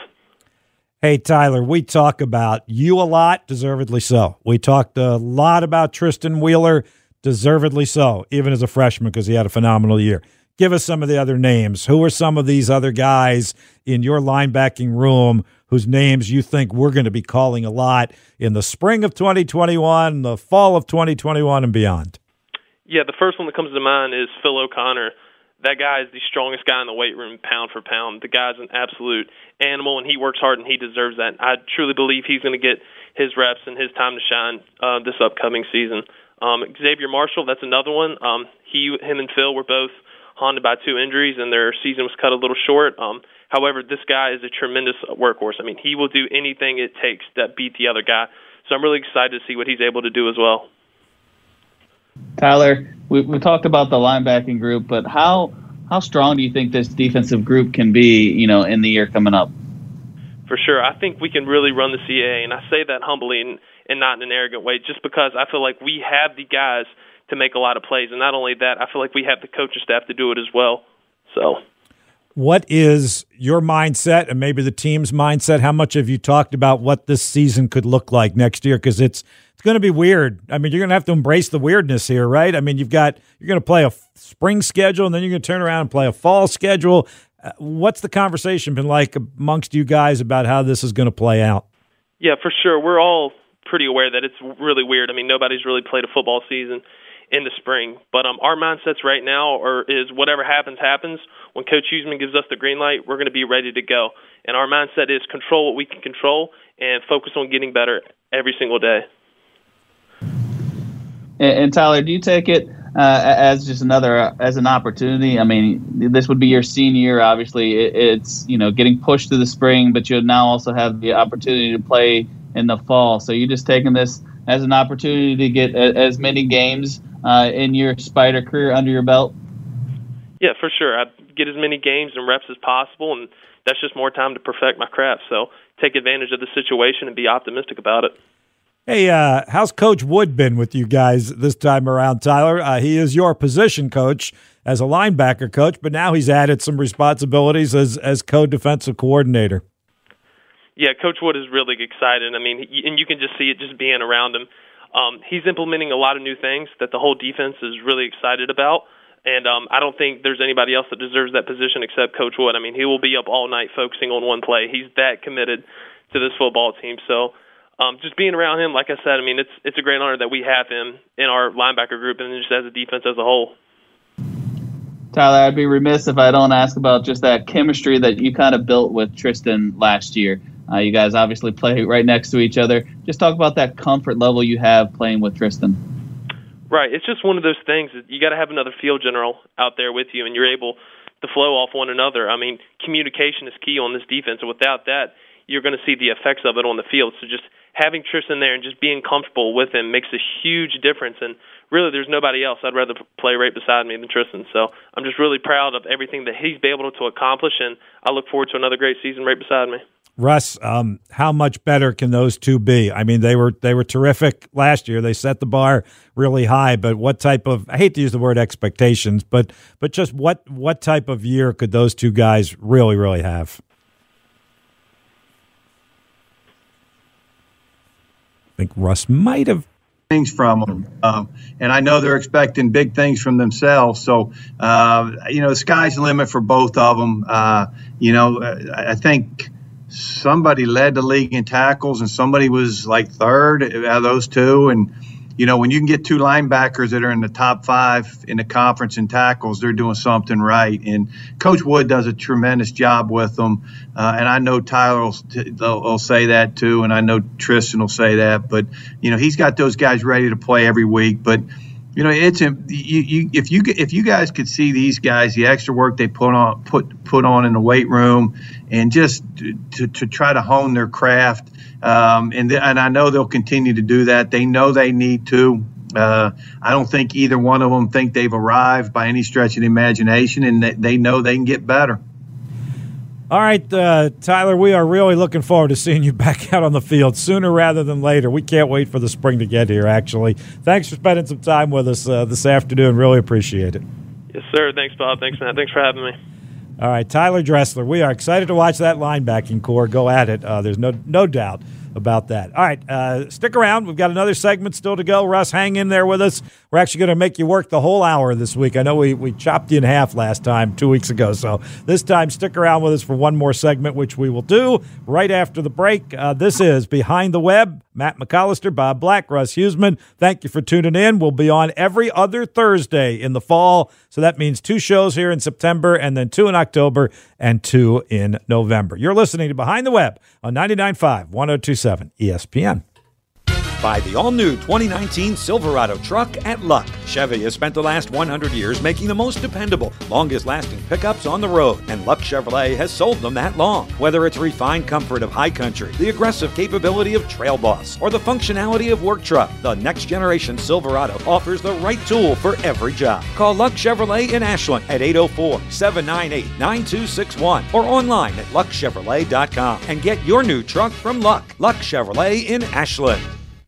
Hey, Tyler, we talk about you a lot, deservedly so. We talked a lot about Tristan Wheeler, deservedly so, even as a freshman because he had a phenomenal year. give us some of the other names. Who are some of these other guys in your linebacking room whose names you think we're going to be calling a lot in the spring of 2021, the fall of 2021, and beyond? Yeah, the first one that comes to mind is Phil O'Connor. That guy is the strongest guy in the weight room, pound for pound. The guy's an absolute animal, and he works hard, and he deserves that. I truly believe he's going to get his reps and his time to shine uh, this upcoming season. Um, Xavier Marshall, that's another one. Um, he, him, and Phil were both haunted by two injuries, and their season was cut a little short. Um, however, this guy is a tremendous workhorse. I mean, he will do anything it takes to beat the other guy. So I'm really excited to see what he's able to do as well. Tyler, we, we talked about the linebacking group, but how how strong do you think this defensive group can be, you know, in the year coming up? For sure, I think we can really run the CAA, and I say that humbly and, and not in an arrogant way, just because I feel like we have the guys to make a lot of plays, and not only that, I feel like we have the coaching staff to do it as well. So what is your mindset and maybe the team's mindset? How much have you talked about what this season could look like next year? Because it's it's going to be weird. I mean, you're going to have to embrace the weirdness here, right? I mean, you've got you're going to play a spring schedule and then you're going to turn around and play a fall schedule. Uh, what's the conversation been like amongst you guys about how this is going to play out? Yeah, for sure. We're all pretty aware that it's really weird. I mean, nobody's really played a football season in the spring. But um, our mindsets right now are is whatever happens, happens. When Coach Huesman gives us the green light, we're going to be ready to go. And our mindset is control what we can control and focus on getting better every single day. And, and Tyler, do you take it uh, as just another uh, as an opportunity? I mean, this would be your senior. Obviously, it, it's you know getting pushed to the spring, but you'll now also have the opportunity to play in the fall. So you're just taking this as an opportunity to get a, as many games uh, in your Spider career under your belt? Yeah, for sure. I get as many games and reps as possible, and that's just more time to perfect my craft. So take advantage of the situation and be optimistic about it. Hey, uh, how's Coach Wood been with you guys this time around, Tyler? Uh, he is your position coach as a linebacker coach, but now he's added some responsibilities as as co-defensive coordinator. Yeah, Coach Wood is really excited. I mean, and you can just see it just being around him. Um, he's implementing a lot of new things that the whole defense is really excited about. And um, I don't think there's anybody else that deserves that position except Coach Wood. I mean, he will be up all night focusing on one play. He's that committed to this football team. So um, just being around him, like I said, I mean, it's it's a great honor that we have him in our linebacker group and just as a defense as a whole. Tyler, I'd be remiss if I don't ask about just that chemistry that you kind of built with Tristan last year. Uh, you guys obviously play right next to each other. Just talk about that comfort level you have playing with Tristan. Right. It's just one of those things that you got to have another field general out there with you, and you're able to flow off one another. I mean, communication is key on this defense, and without that, you're going to see the effects of it on the field. So just having Tristan there and just being comfortable with him makes a huge difference. And really, there's nobody else I'd rather play right beside me than Tristan. So I'm just really proud of everything that he's been able to accomplish, and I look forward to another great season right beside me. Russ, um, how much better can those two be? I mean, they were they were terrific last year. They set the bar really high. But what type of I hate to use the word expectations, but but just what what type of year could those two guys really really have? Think Russ might have things from them, um, and I know they're expecting big things from themselves. So, uh, you know, the sky's the limit for both of them. Uh, you know, I think somebody led the league in tackles and somebody was like third out of those two. And, you know, when you can get two linebackers that are in the top five in the conference in tackles, they're doing something right. And Coach Wood does a tremendous job with them. Uh, and I know Tyler will, will, say that too. And I know Tristan will say that. But, you know, he's got those guys ready to play every week. But, you know, it's you, you, if you if you guys could see these guys, the extra work they put on put put on in the weight room, and just to, to try to hone their craft, um, and th- and I know they'll continue to do that. They know they need to. Uh, I don't think either one of them think they've arrived by any stretch of the imagination, and they, they know they can get better. All right, uh, Tyler, we are really looking forward to seeing you back out on the field sooner rather than later. We can't wait for the spring to get here, actually. Thanks for spending some time with us uh, this afternoon. Really appreciate it. Yes, sir. Thanks, Bob. Thanks, Matt. Thanks for having me. All right, Tyler Dressler. We are excited to watch that linebacking corps go at it. Uh, there's no no doubt. About that. All right, uh, stick around. We've got another segment still to go. Russ, hang in there with us. We're actually going to make you work the whole hour this week. I know we, we chopped you in half last time, two weeks ago. So this time, stick around with us for one more segment, which we will do right after the break. Uh, this is Behind the Web. Matt McAllister, Bob Black, Russ Huesman. Thank you for tuning in. We'll be on every other Thursday in the fall. So that means two shows here in September and then two in October and two in November. You're listening to Behind the Web on 99.5, 1027 ESPN. Buy the all new 2019 Silverado truck at Luck. Chevy has spent the last 100 years making the most dependable, longest lasting pickups on the road, and Luck Chevrolet has sold them that long. Whether it's refined comfort of high country, the aggressive capability of Trail Boss, or the functionality of Work Truck, the next generation Silverado offers the right tool for every job. Call Luck Chevrolet in Ashland at 804 798 9261 or online at luckchevrolet.com and get your new truck from Luck. Luck Chevrolet in Ashland.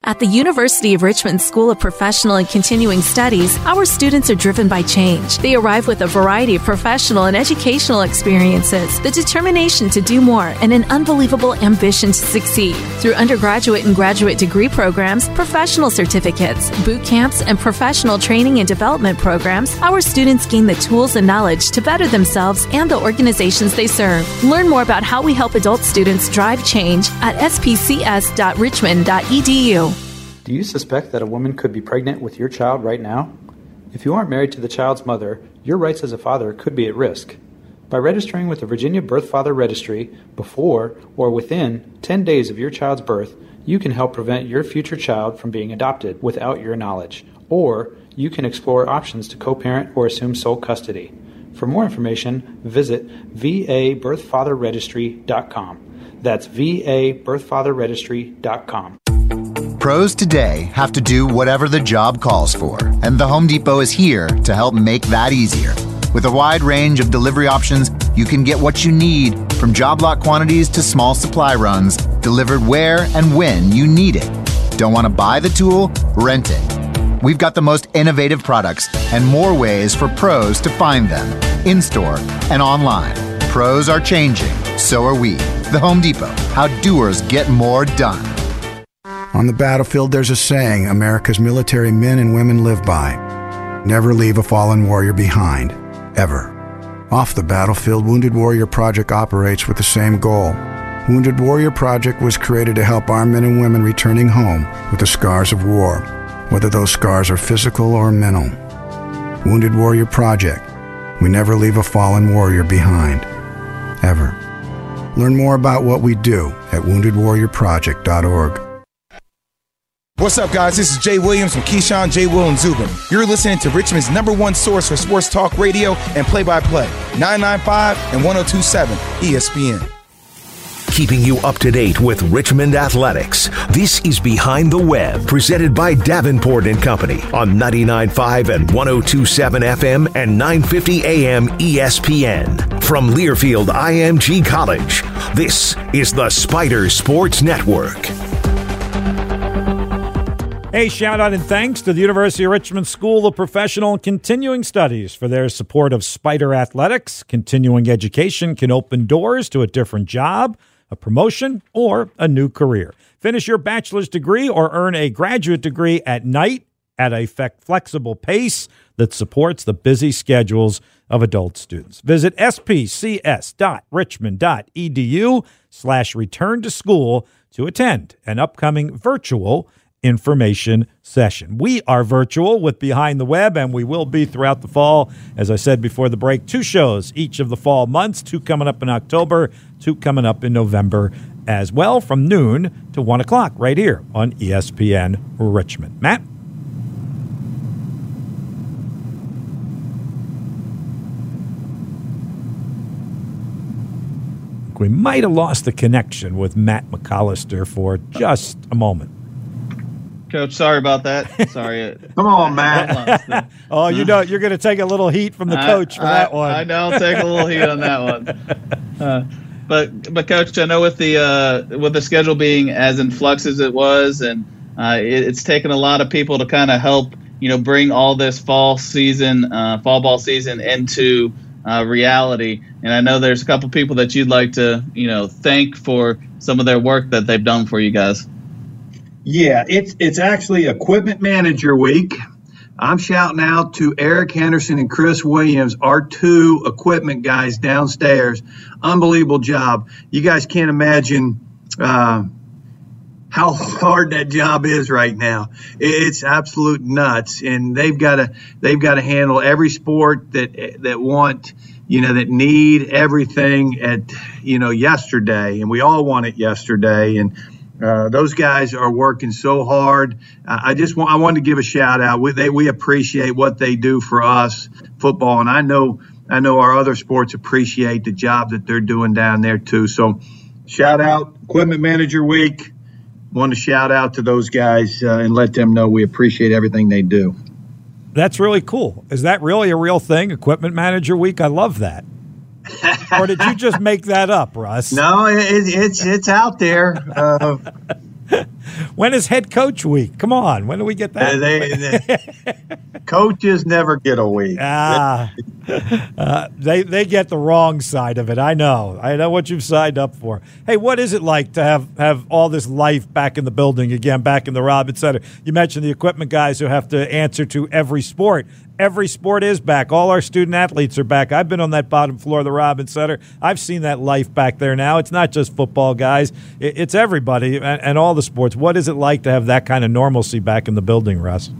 At the University of Richmond School of Professional and Continuing Studies, our students are driven by change. They arrive with a variety of professional and educational experiences, the determination to do more, and an unbelievable ambition to succeed. Through undergraduate and graduate degree programs, professional certificates, boot camps, and professional training and development programs, our students gain the tools and knowledge to better themselves and the organizations they serve. Learn more about how we help adult students drive change at spcs.richmond.edu. Do you suspect that a woman could be pregnant with your child right now? If you aren't married to the child's mother, your rights as a father could be at risk. By registering with the Virginia Birth Father Registry before or within 10 days of your child's birth, you can help prevent your future child from being adopted without your knowledge, or you can explore options to co parent or assume sole custody. For more information, visit vabirthfatherregistry.com. That's vabirthfatherregistry.com. Pros today have to do whatever the job calls for, and the Home Depot is here to help make that easier. With a wide range of delivery options, you can get what you need, from job lot quantities to small supply runs, delivered where and when you need it. Don't want to buy the tool? Rent it. We've got the most innovative products and more ways for pros to find them in store and online. Pros are changing, so are we. The Home Depot, how doers get more done. On the battlefield, there's a saying America's military men and women live by never leave a fallen warrior behind, ever. Off the battlefield, Wounded Warrior Project operates with the same goal. Wounded Warrior Project was created to help our men and women returning home with the scars of war, whether those scars are physical or mental. Wounded Warrior Project. We never leave a fallen warrior behind, ever. Learn more about what we do at woundedwarriorproject.org. What's up, guys? This is Jay Williams from Keyshawn, Jay Will, and Zubin. You're listening to Richmond's number one source for sports talk radio and play by play 995 and 1027 ESPN. Keeping you up to date with Richmond athletics. This is Behind the Web, presented by Davenport and Company on 99.5 and 102.7 FM and 950 AM ESPN. From Learfield IMG College, this is the Spider Sports Network. Hey, shout out and thanks to the University of Richmond School of Professional and Continuing Studies for their support of Spider Athletics. Continuing education can open doors to a different job, a promotion, or a new career. Finish your bachelor's degree or earn a graduate degree at night at a flexible pace that supports the busy schedules of adult students. Visit spcs.richmond.edu slash return to school to attend an upcoming virtual information session. We are virtual with Behind the Web, and we will be throughout the fall. As I said before the break, two shows each of the fall months, two coming up in October, two coming up in November as well, from noon to 1 o'clock right here on ESPN Richmond. Matt? We might have lost the connection with Matt McAllister for just a moment. Coach, sorry about that. Sorry. Come on, Matt. oh, you know you're going to take a little heat from the coach I, for I, that one. I know, I'll take a little heat on that one. Uh, but but coach, I know with the uh, with the schedule being as in flux as it was, and uh, it, it's taken a lot of people to kind of help you know bring all this fall season, uh, fall ball season into uh, reality. And I know there's a couple people that you'd like to, you know, thank for some of their work that they've done for you guys. Yeah, it's it's actually Equipment Manager Week. I'm shouting out to Eric Henderson and Chris Williams, our two equipment guys downstairs. Unbelievable job. You guys can't imagine uh, how hard that job is right now. It's absolute nuts, and they've got to they've got to handle every sport that that want you know that need everything at you know yesterday, and we all want it yesterday, and uh, those guys are working so hard. Uh, I just want I wanted to give a shout out. We they, we appreciate what they do for us football, and I know I know our other sports appreciate the job that they're doing down there too. So shout out Equipment Manager Week. Want to shout out to those guys uh, and let them know we appreciate everything they do. That's really cool. Is that really a real thing? Equipment Manager Week. I love that or did you just make that up, Russ? No, it, it's it's out there. Uh, when is head coach week? Come on, when do we get that? They, they, coaches never get a week. Ah, uh, they they get the wrong side of it. I know. I know what you've signed up for. Hey, what is it like to have have all this life back in the building again, back in the Robins Center? You mentioned the equipment guys who have to answer to every sport every sport is back. All our student athletes are back. I've been on that bottom floor of the Robins Center. I've seen that life back there now. It's not just football guys, it's everybody and, and all the sports. What is it like to have that kind of normalcy back in the building, Russ?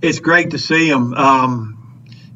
It's great to see them. Um,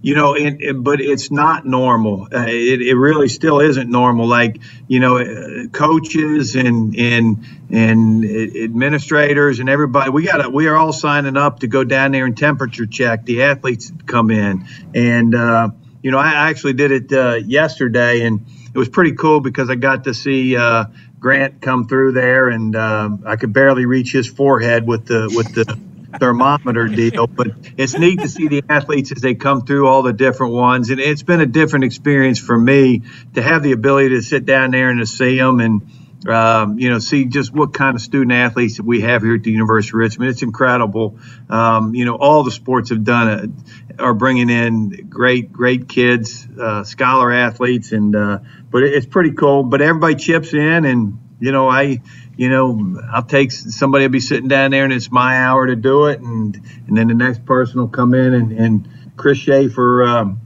you know, it, it, but it's not normal. Uh, it, it really still isn't normal. Like, you know, uh, coaches and and and administrators and everybody, we got we are all signing up to go down there and temperature check the athletes come in. And uh, you know, I actually did it uh, yesterday, and it was pretty cool because I got to see uh, Grant come through there, and uh, I could barely reach his forehead with the with the thermometer deal, but it's neat to see the athletes as they come through all the different ones. And it's been a different experience for me to have the ability to sit down there and to see them and, um, you know, see just what kind of student athletes we have here at the University of Richmond. It's incredible. Um, you know, all the sports have done it, are bringing in great, great kids, uh, scholar athletes, and uh, but it's pretty cool. But everybody chips in, and you know, I you know, I'll take somebody will be sitting down there and it's my hour to do it, and and then the next person will come in and and Chris Schaefer um,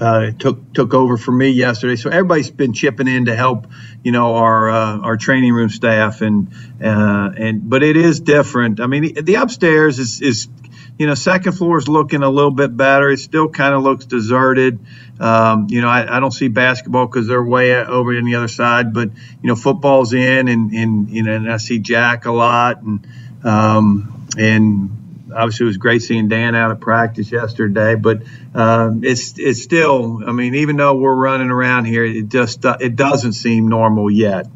uh, took took over for me yesterday. So everybody's been chipping in to help, you know, our uh, our training room staff and uh, and but it is different. I mean, the upstairs is is you know, second floor is looking a little bit better. It still kind of looks deserted. Um, you know, I, I, don't see basketball because they're way over on the other side, but you know, football's in, and and you know, and I see Jack a lot, and um, and obviously it was great seeing Dan out of practice yesterday. But um, it's it's still, I mean, even though we're running around here, it just it doesn't seem normal yet.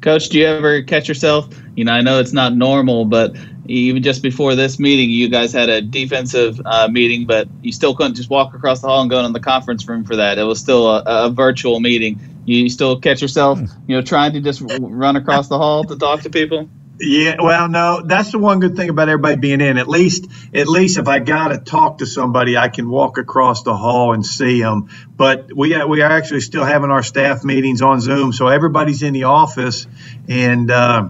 Coach, do you ever catch yourself? You know, I know it's not normal, but even just before this meeting, you guys had a defensive uh, meeting, but you still couldn't just walk across the hall and go in the conference room for that. It was still a, a virtual meeting. You still catch yourself, you know, trying to just run across the hall to talk to people. Yeah, well, no, that's the one good thing about everybody being in. At least, at least if I got to talk to somebody, I can walk across the hall and see them. But we we are actually still having our staff meetings on Zoom, so everybody's in the office, and uh,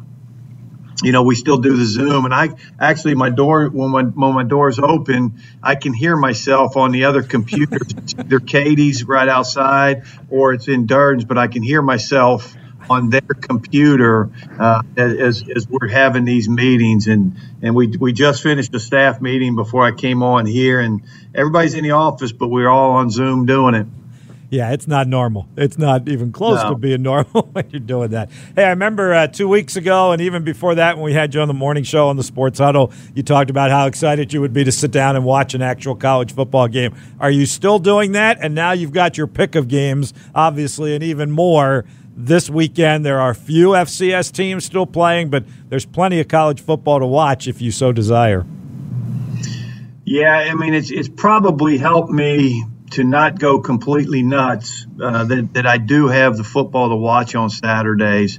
you know, we still do the Zoom, and I actually my door when my when my door's open, I can hear myself on the other computers. it's either Katie's right outside or it's in Durden's, but I can hear myself on their computer uh, as, as we're having these meetings. And, and we, we just finished a staff meeting before I came on here, and everybody's in the office, but we're all on Zoom doing it. Yeah, it's not normal. It's not even close no. to being normal when you're doing that. Hey, I remember uh, two weeks ago, and even before that, when we had you on the morning show on the Sports Huddle, you talked about how excited you would be to sit down and watch an actual college football game. Are you still doing that? And now you've got your pick of games, obviously, and even more this weekend. There are few FCS teams still playing, but there's plenty of college football to watch if you so desire. Yeah, I mean, it's it's probably helped me to not go completely nuts, uh, that, that I do have the football to watch on Saturdays.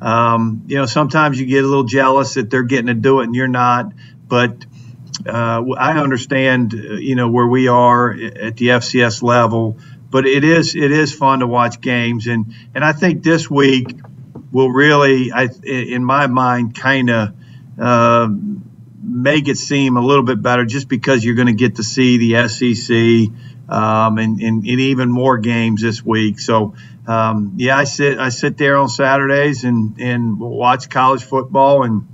Um, you know, sometimes you get a little jealous that they're getting to do it and you're not, but uh, I understand, uh, you know, where we are at the FCS level, but it is it is fun to watch games, and and I think this week will really, I in my mind, kind of. Uh, make it seem a little bit better just because you're going to get to see the SEC um, and, and, and, even more games this week. So, um, yeah, I sit I sit there on Saturdays and, and watch college football and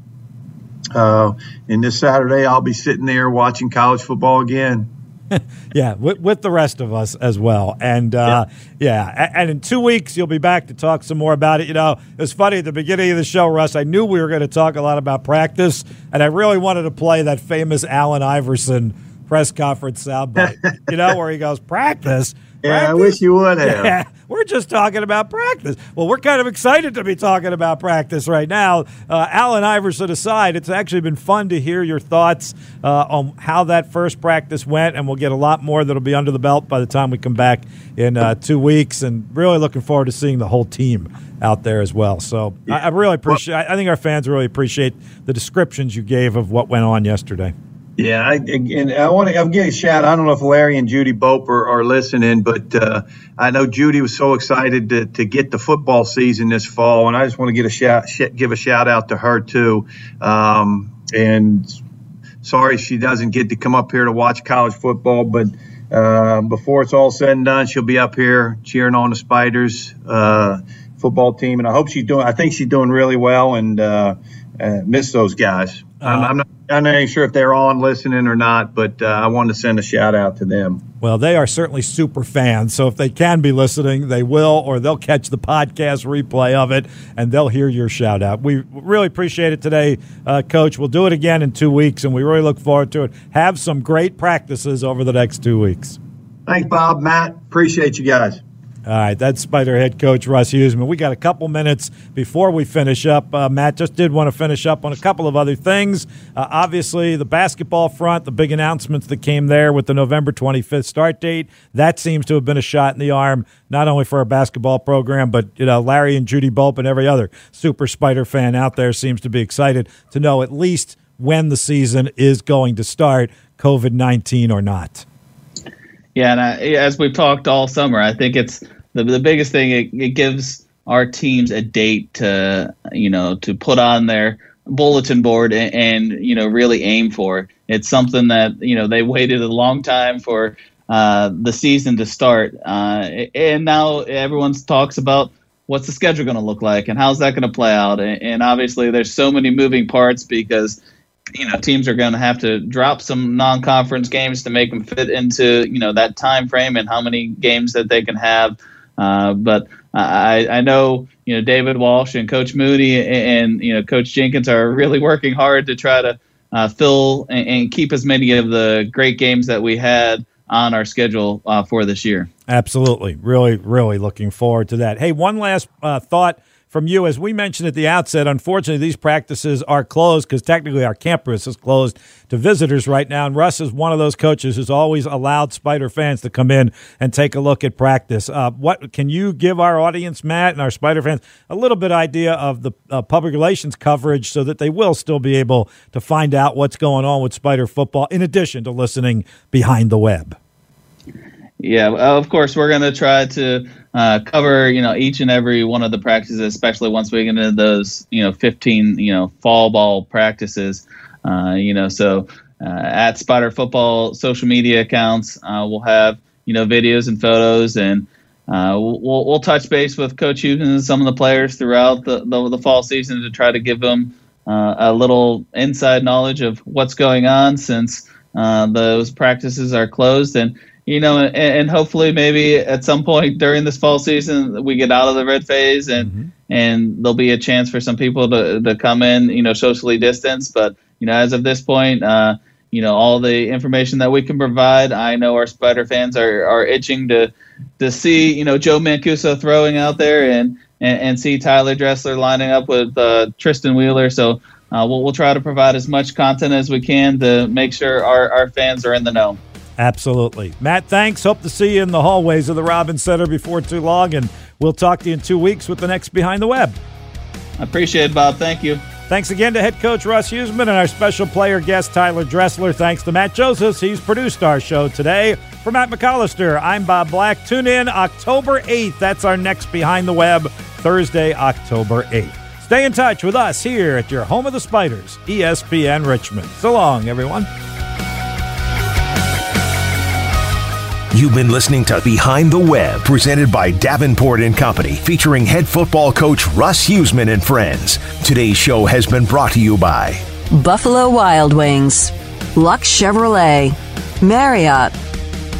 uh, and this Saturday, I'll be sitting there watching college football again. yeah, with, with, the rest of us as well. And uh, yeah. yeah, and in two weeks, you'll be back to talk some more about it. You know, it's funny at the beginning of the show, Russ. I knew we were going to talk a lot about practice, and I really wanted to play that famous Allen Iverson press conference soundbite, you know, where he goes, practice. Yeah, practice? I wish you would have. Yeah, we're just talking about practice. Well, we're kind of excited to be talking about practice right now. Uh, Allen Iverson aside, it's actually been fun to hear your thoughts uh, on how that first practice went, and we'll get a lot more that'll be under the belt by the time we come back in uh, two weeks. And really looking forward to seeing the whole team out there as well. So yeah. I, I really appreciate. I think our fans really appreciate the descriptions you gave of what went on yesterday. Yeah, I, and I want to. I'm getting a shout. I don't know if Larry and Judy Bope are, are listening, but uh, I know Judy was so excited to, to get the football season this fall, and I just want to get a shout, give a shout out to her too. Um, and sorry she doesn't get to come up here to watch college football, but uh, before it's all said and done, she'll be up here cheering on the Spiders uh, football team, and I hope she's doing. I think she's doing really well, and uh, uh, miss those guys. I'm, I'm, not. I'm not sure if they're on listening or not, but uh, I wanted to send a shout out to them. Well, they are certainly super fans, so if they can be listening, they will, or they'll catch the podcast replay of it and they'll hear your shout out. We really appreciate it today, uh, Coach. We'll do it again in two weeks, and we really look forward to it. Have some great practices over the next two weeks. Thanks, Bob. Matt, appreciate you guys. All right, that's Spider head coach Russ Huesman. We got a couple minutes before we finish up. Uh, Matt just did want to finish up on a couple of other things. Uh, obviously, the basketball front, the big announcements that came there with the November 25th start date. That seems to have been a shot in the arm, not only for our basketball program, but you know Larry and Judy Bope and every other super Spider fan out there seems to be excited to know at least when the season is going to start, COVID 19 or not. Yeah, and I, as we've talked all summer, I think it's the the biggest thing. It, it gives our teams a date to you know to put on their bulletin board and, and, you know really aim for. It's something that you know they waited a long time for uh, the season to start, uh, and now everyone talks about what's the schedule going to look like and how's that going to play out. And, and obviously, there's so many moving parts because you know teams are going to have to drop some non-conference games to make them fit into you know that time frame and how many games that they can have. Uh, but I, I know you know David Walsh and Coach and, and you know Coach Jenkins are really working hard to try to uh, fill and, and, keep as many of the great games that we had on our schedule uh, for this year. Absolutely, really, really looking forward to that. Hey, one last uh, thought from you. As we mentioned at the outset, unfortunately, these practices are closed because technically our campus is closed to visitors right now. And Russ is one of those coaches who's always allowed Spider fans to come in and take a look at practice. Uh, what can you give our audience, Matt, and our Spider fans a little bit idea of the uh, public relations coverage so that they will still be able to find out what's going on with Spider football in addition to listening behind the web? Yeah, of course, we're going to try to uh, cover you know each and every one of the practices, especially once we get into those you know 15 you know fall ball practices. Uh, you know, so uh, at Spider Football social media accounts, uh, we'll have you know videos and photos, and uh, we'll we'll touch base with Coach Hughes and some of the players throughout the the, the fall season to try to give them uh, a little inside knowledge of what's going on since those practices are closed and you know, and, and, hopefully maybe at some point during this fall season we get out of the red phase and mm-hmm. and there'll be a chance for some people to to come in, you know, socially distanced. But you know, as of this point, uh, you know, all the information that we can provide, I know our Spider fans are are itching to to see, you know, Joe Mancuso throwing out there and and, and see Tyler Dressler lining up with uh, Tristan Wheeler. So. Uh, we'll, we'll try to provide as much content as we can to make sure our, our fans are in the know. Absolutely. Matt, thanks. Hope to see you in the hallways of the Robins Center before too long, and we'll talk to you in two weeks with the next Behind the Web. I appreciate it, Bob. Thank you. Thanks again to head coach Russ Huesman and our special player guest Tyler Dressler. Thanks to Matt Josephs. He's produced our show today. For Matt McAllister, I'm Bob Black. Tune in October 8th. That's our next Behind the Web, Thursday, October 8th. Stay in touch with us here at your home of the Spiders, ESPN Richmond. So long, everyone. You've been listening to Behind the Web, presented by Davenport and Company, featuring head football coach Russ Huesman and friends. Today's show has been brought to you by Buffalo Wild Wings, Luck Chevrolet, Marriott,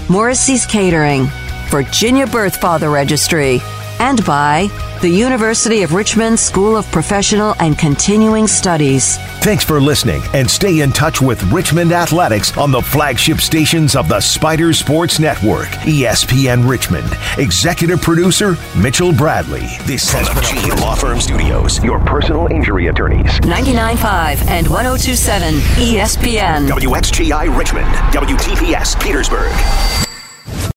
Morrissey's Catering, Virginia Birth Father Registry, and by the University of Richmond School of Professional and Continuing Studies. Thanks for listening and stay in touch with Richmond Athletics on the flagship stations of the Spider Sports Network, ESPN Richmond. Executive producer Mitchell Bradley. This has been G Law Firm Studios, your personal injury attorneys. 99.5 and 1027 ESPN. WXGI Richmond, WTPS Petersburg.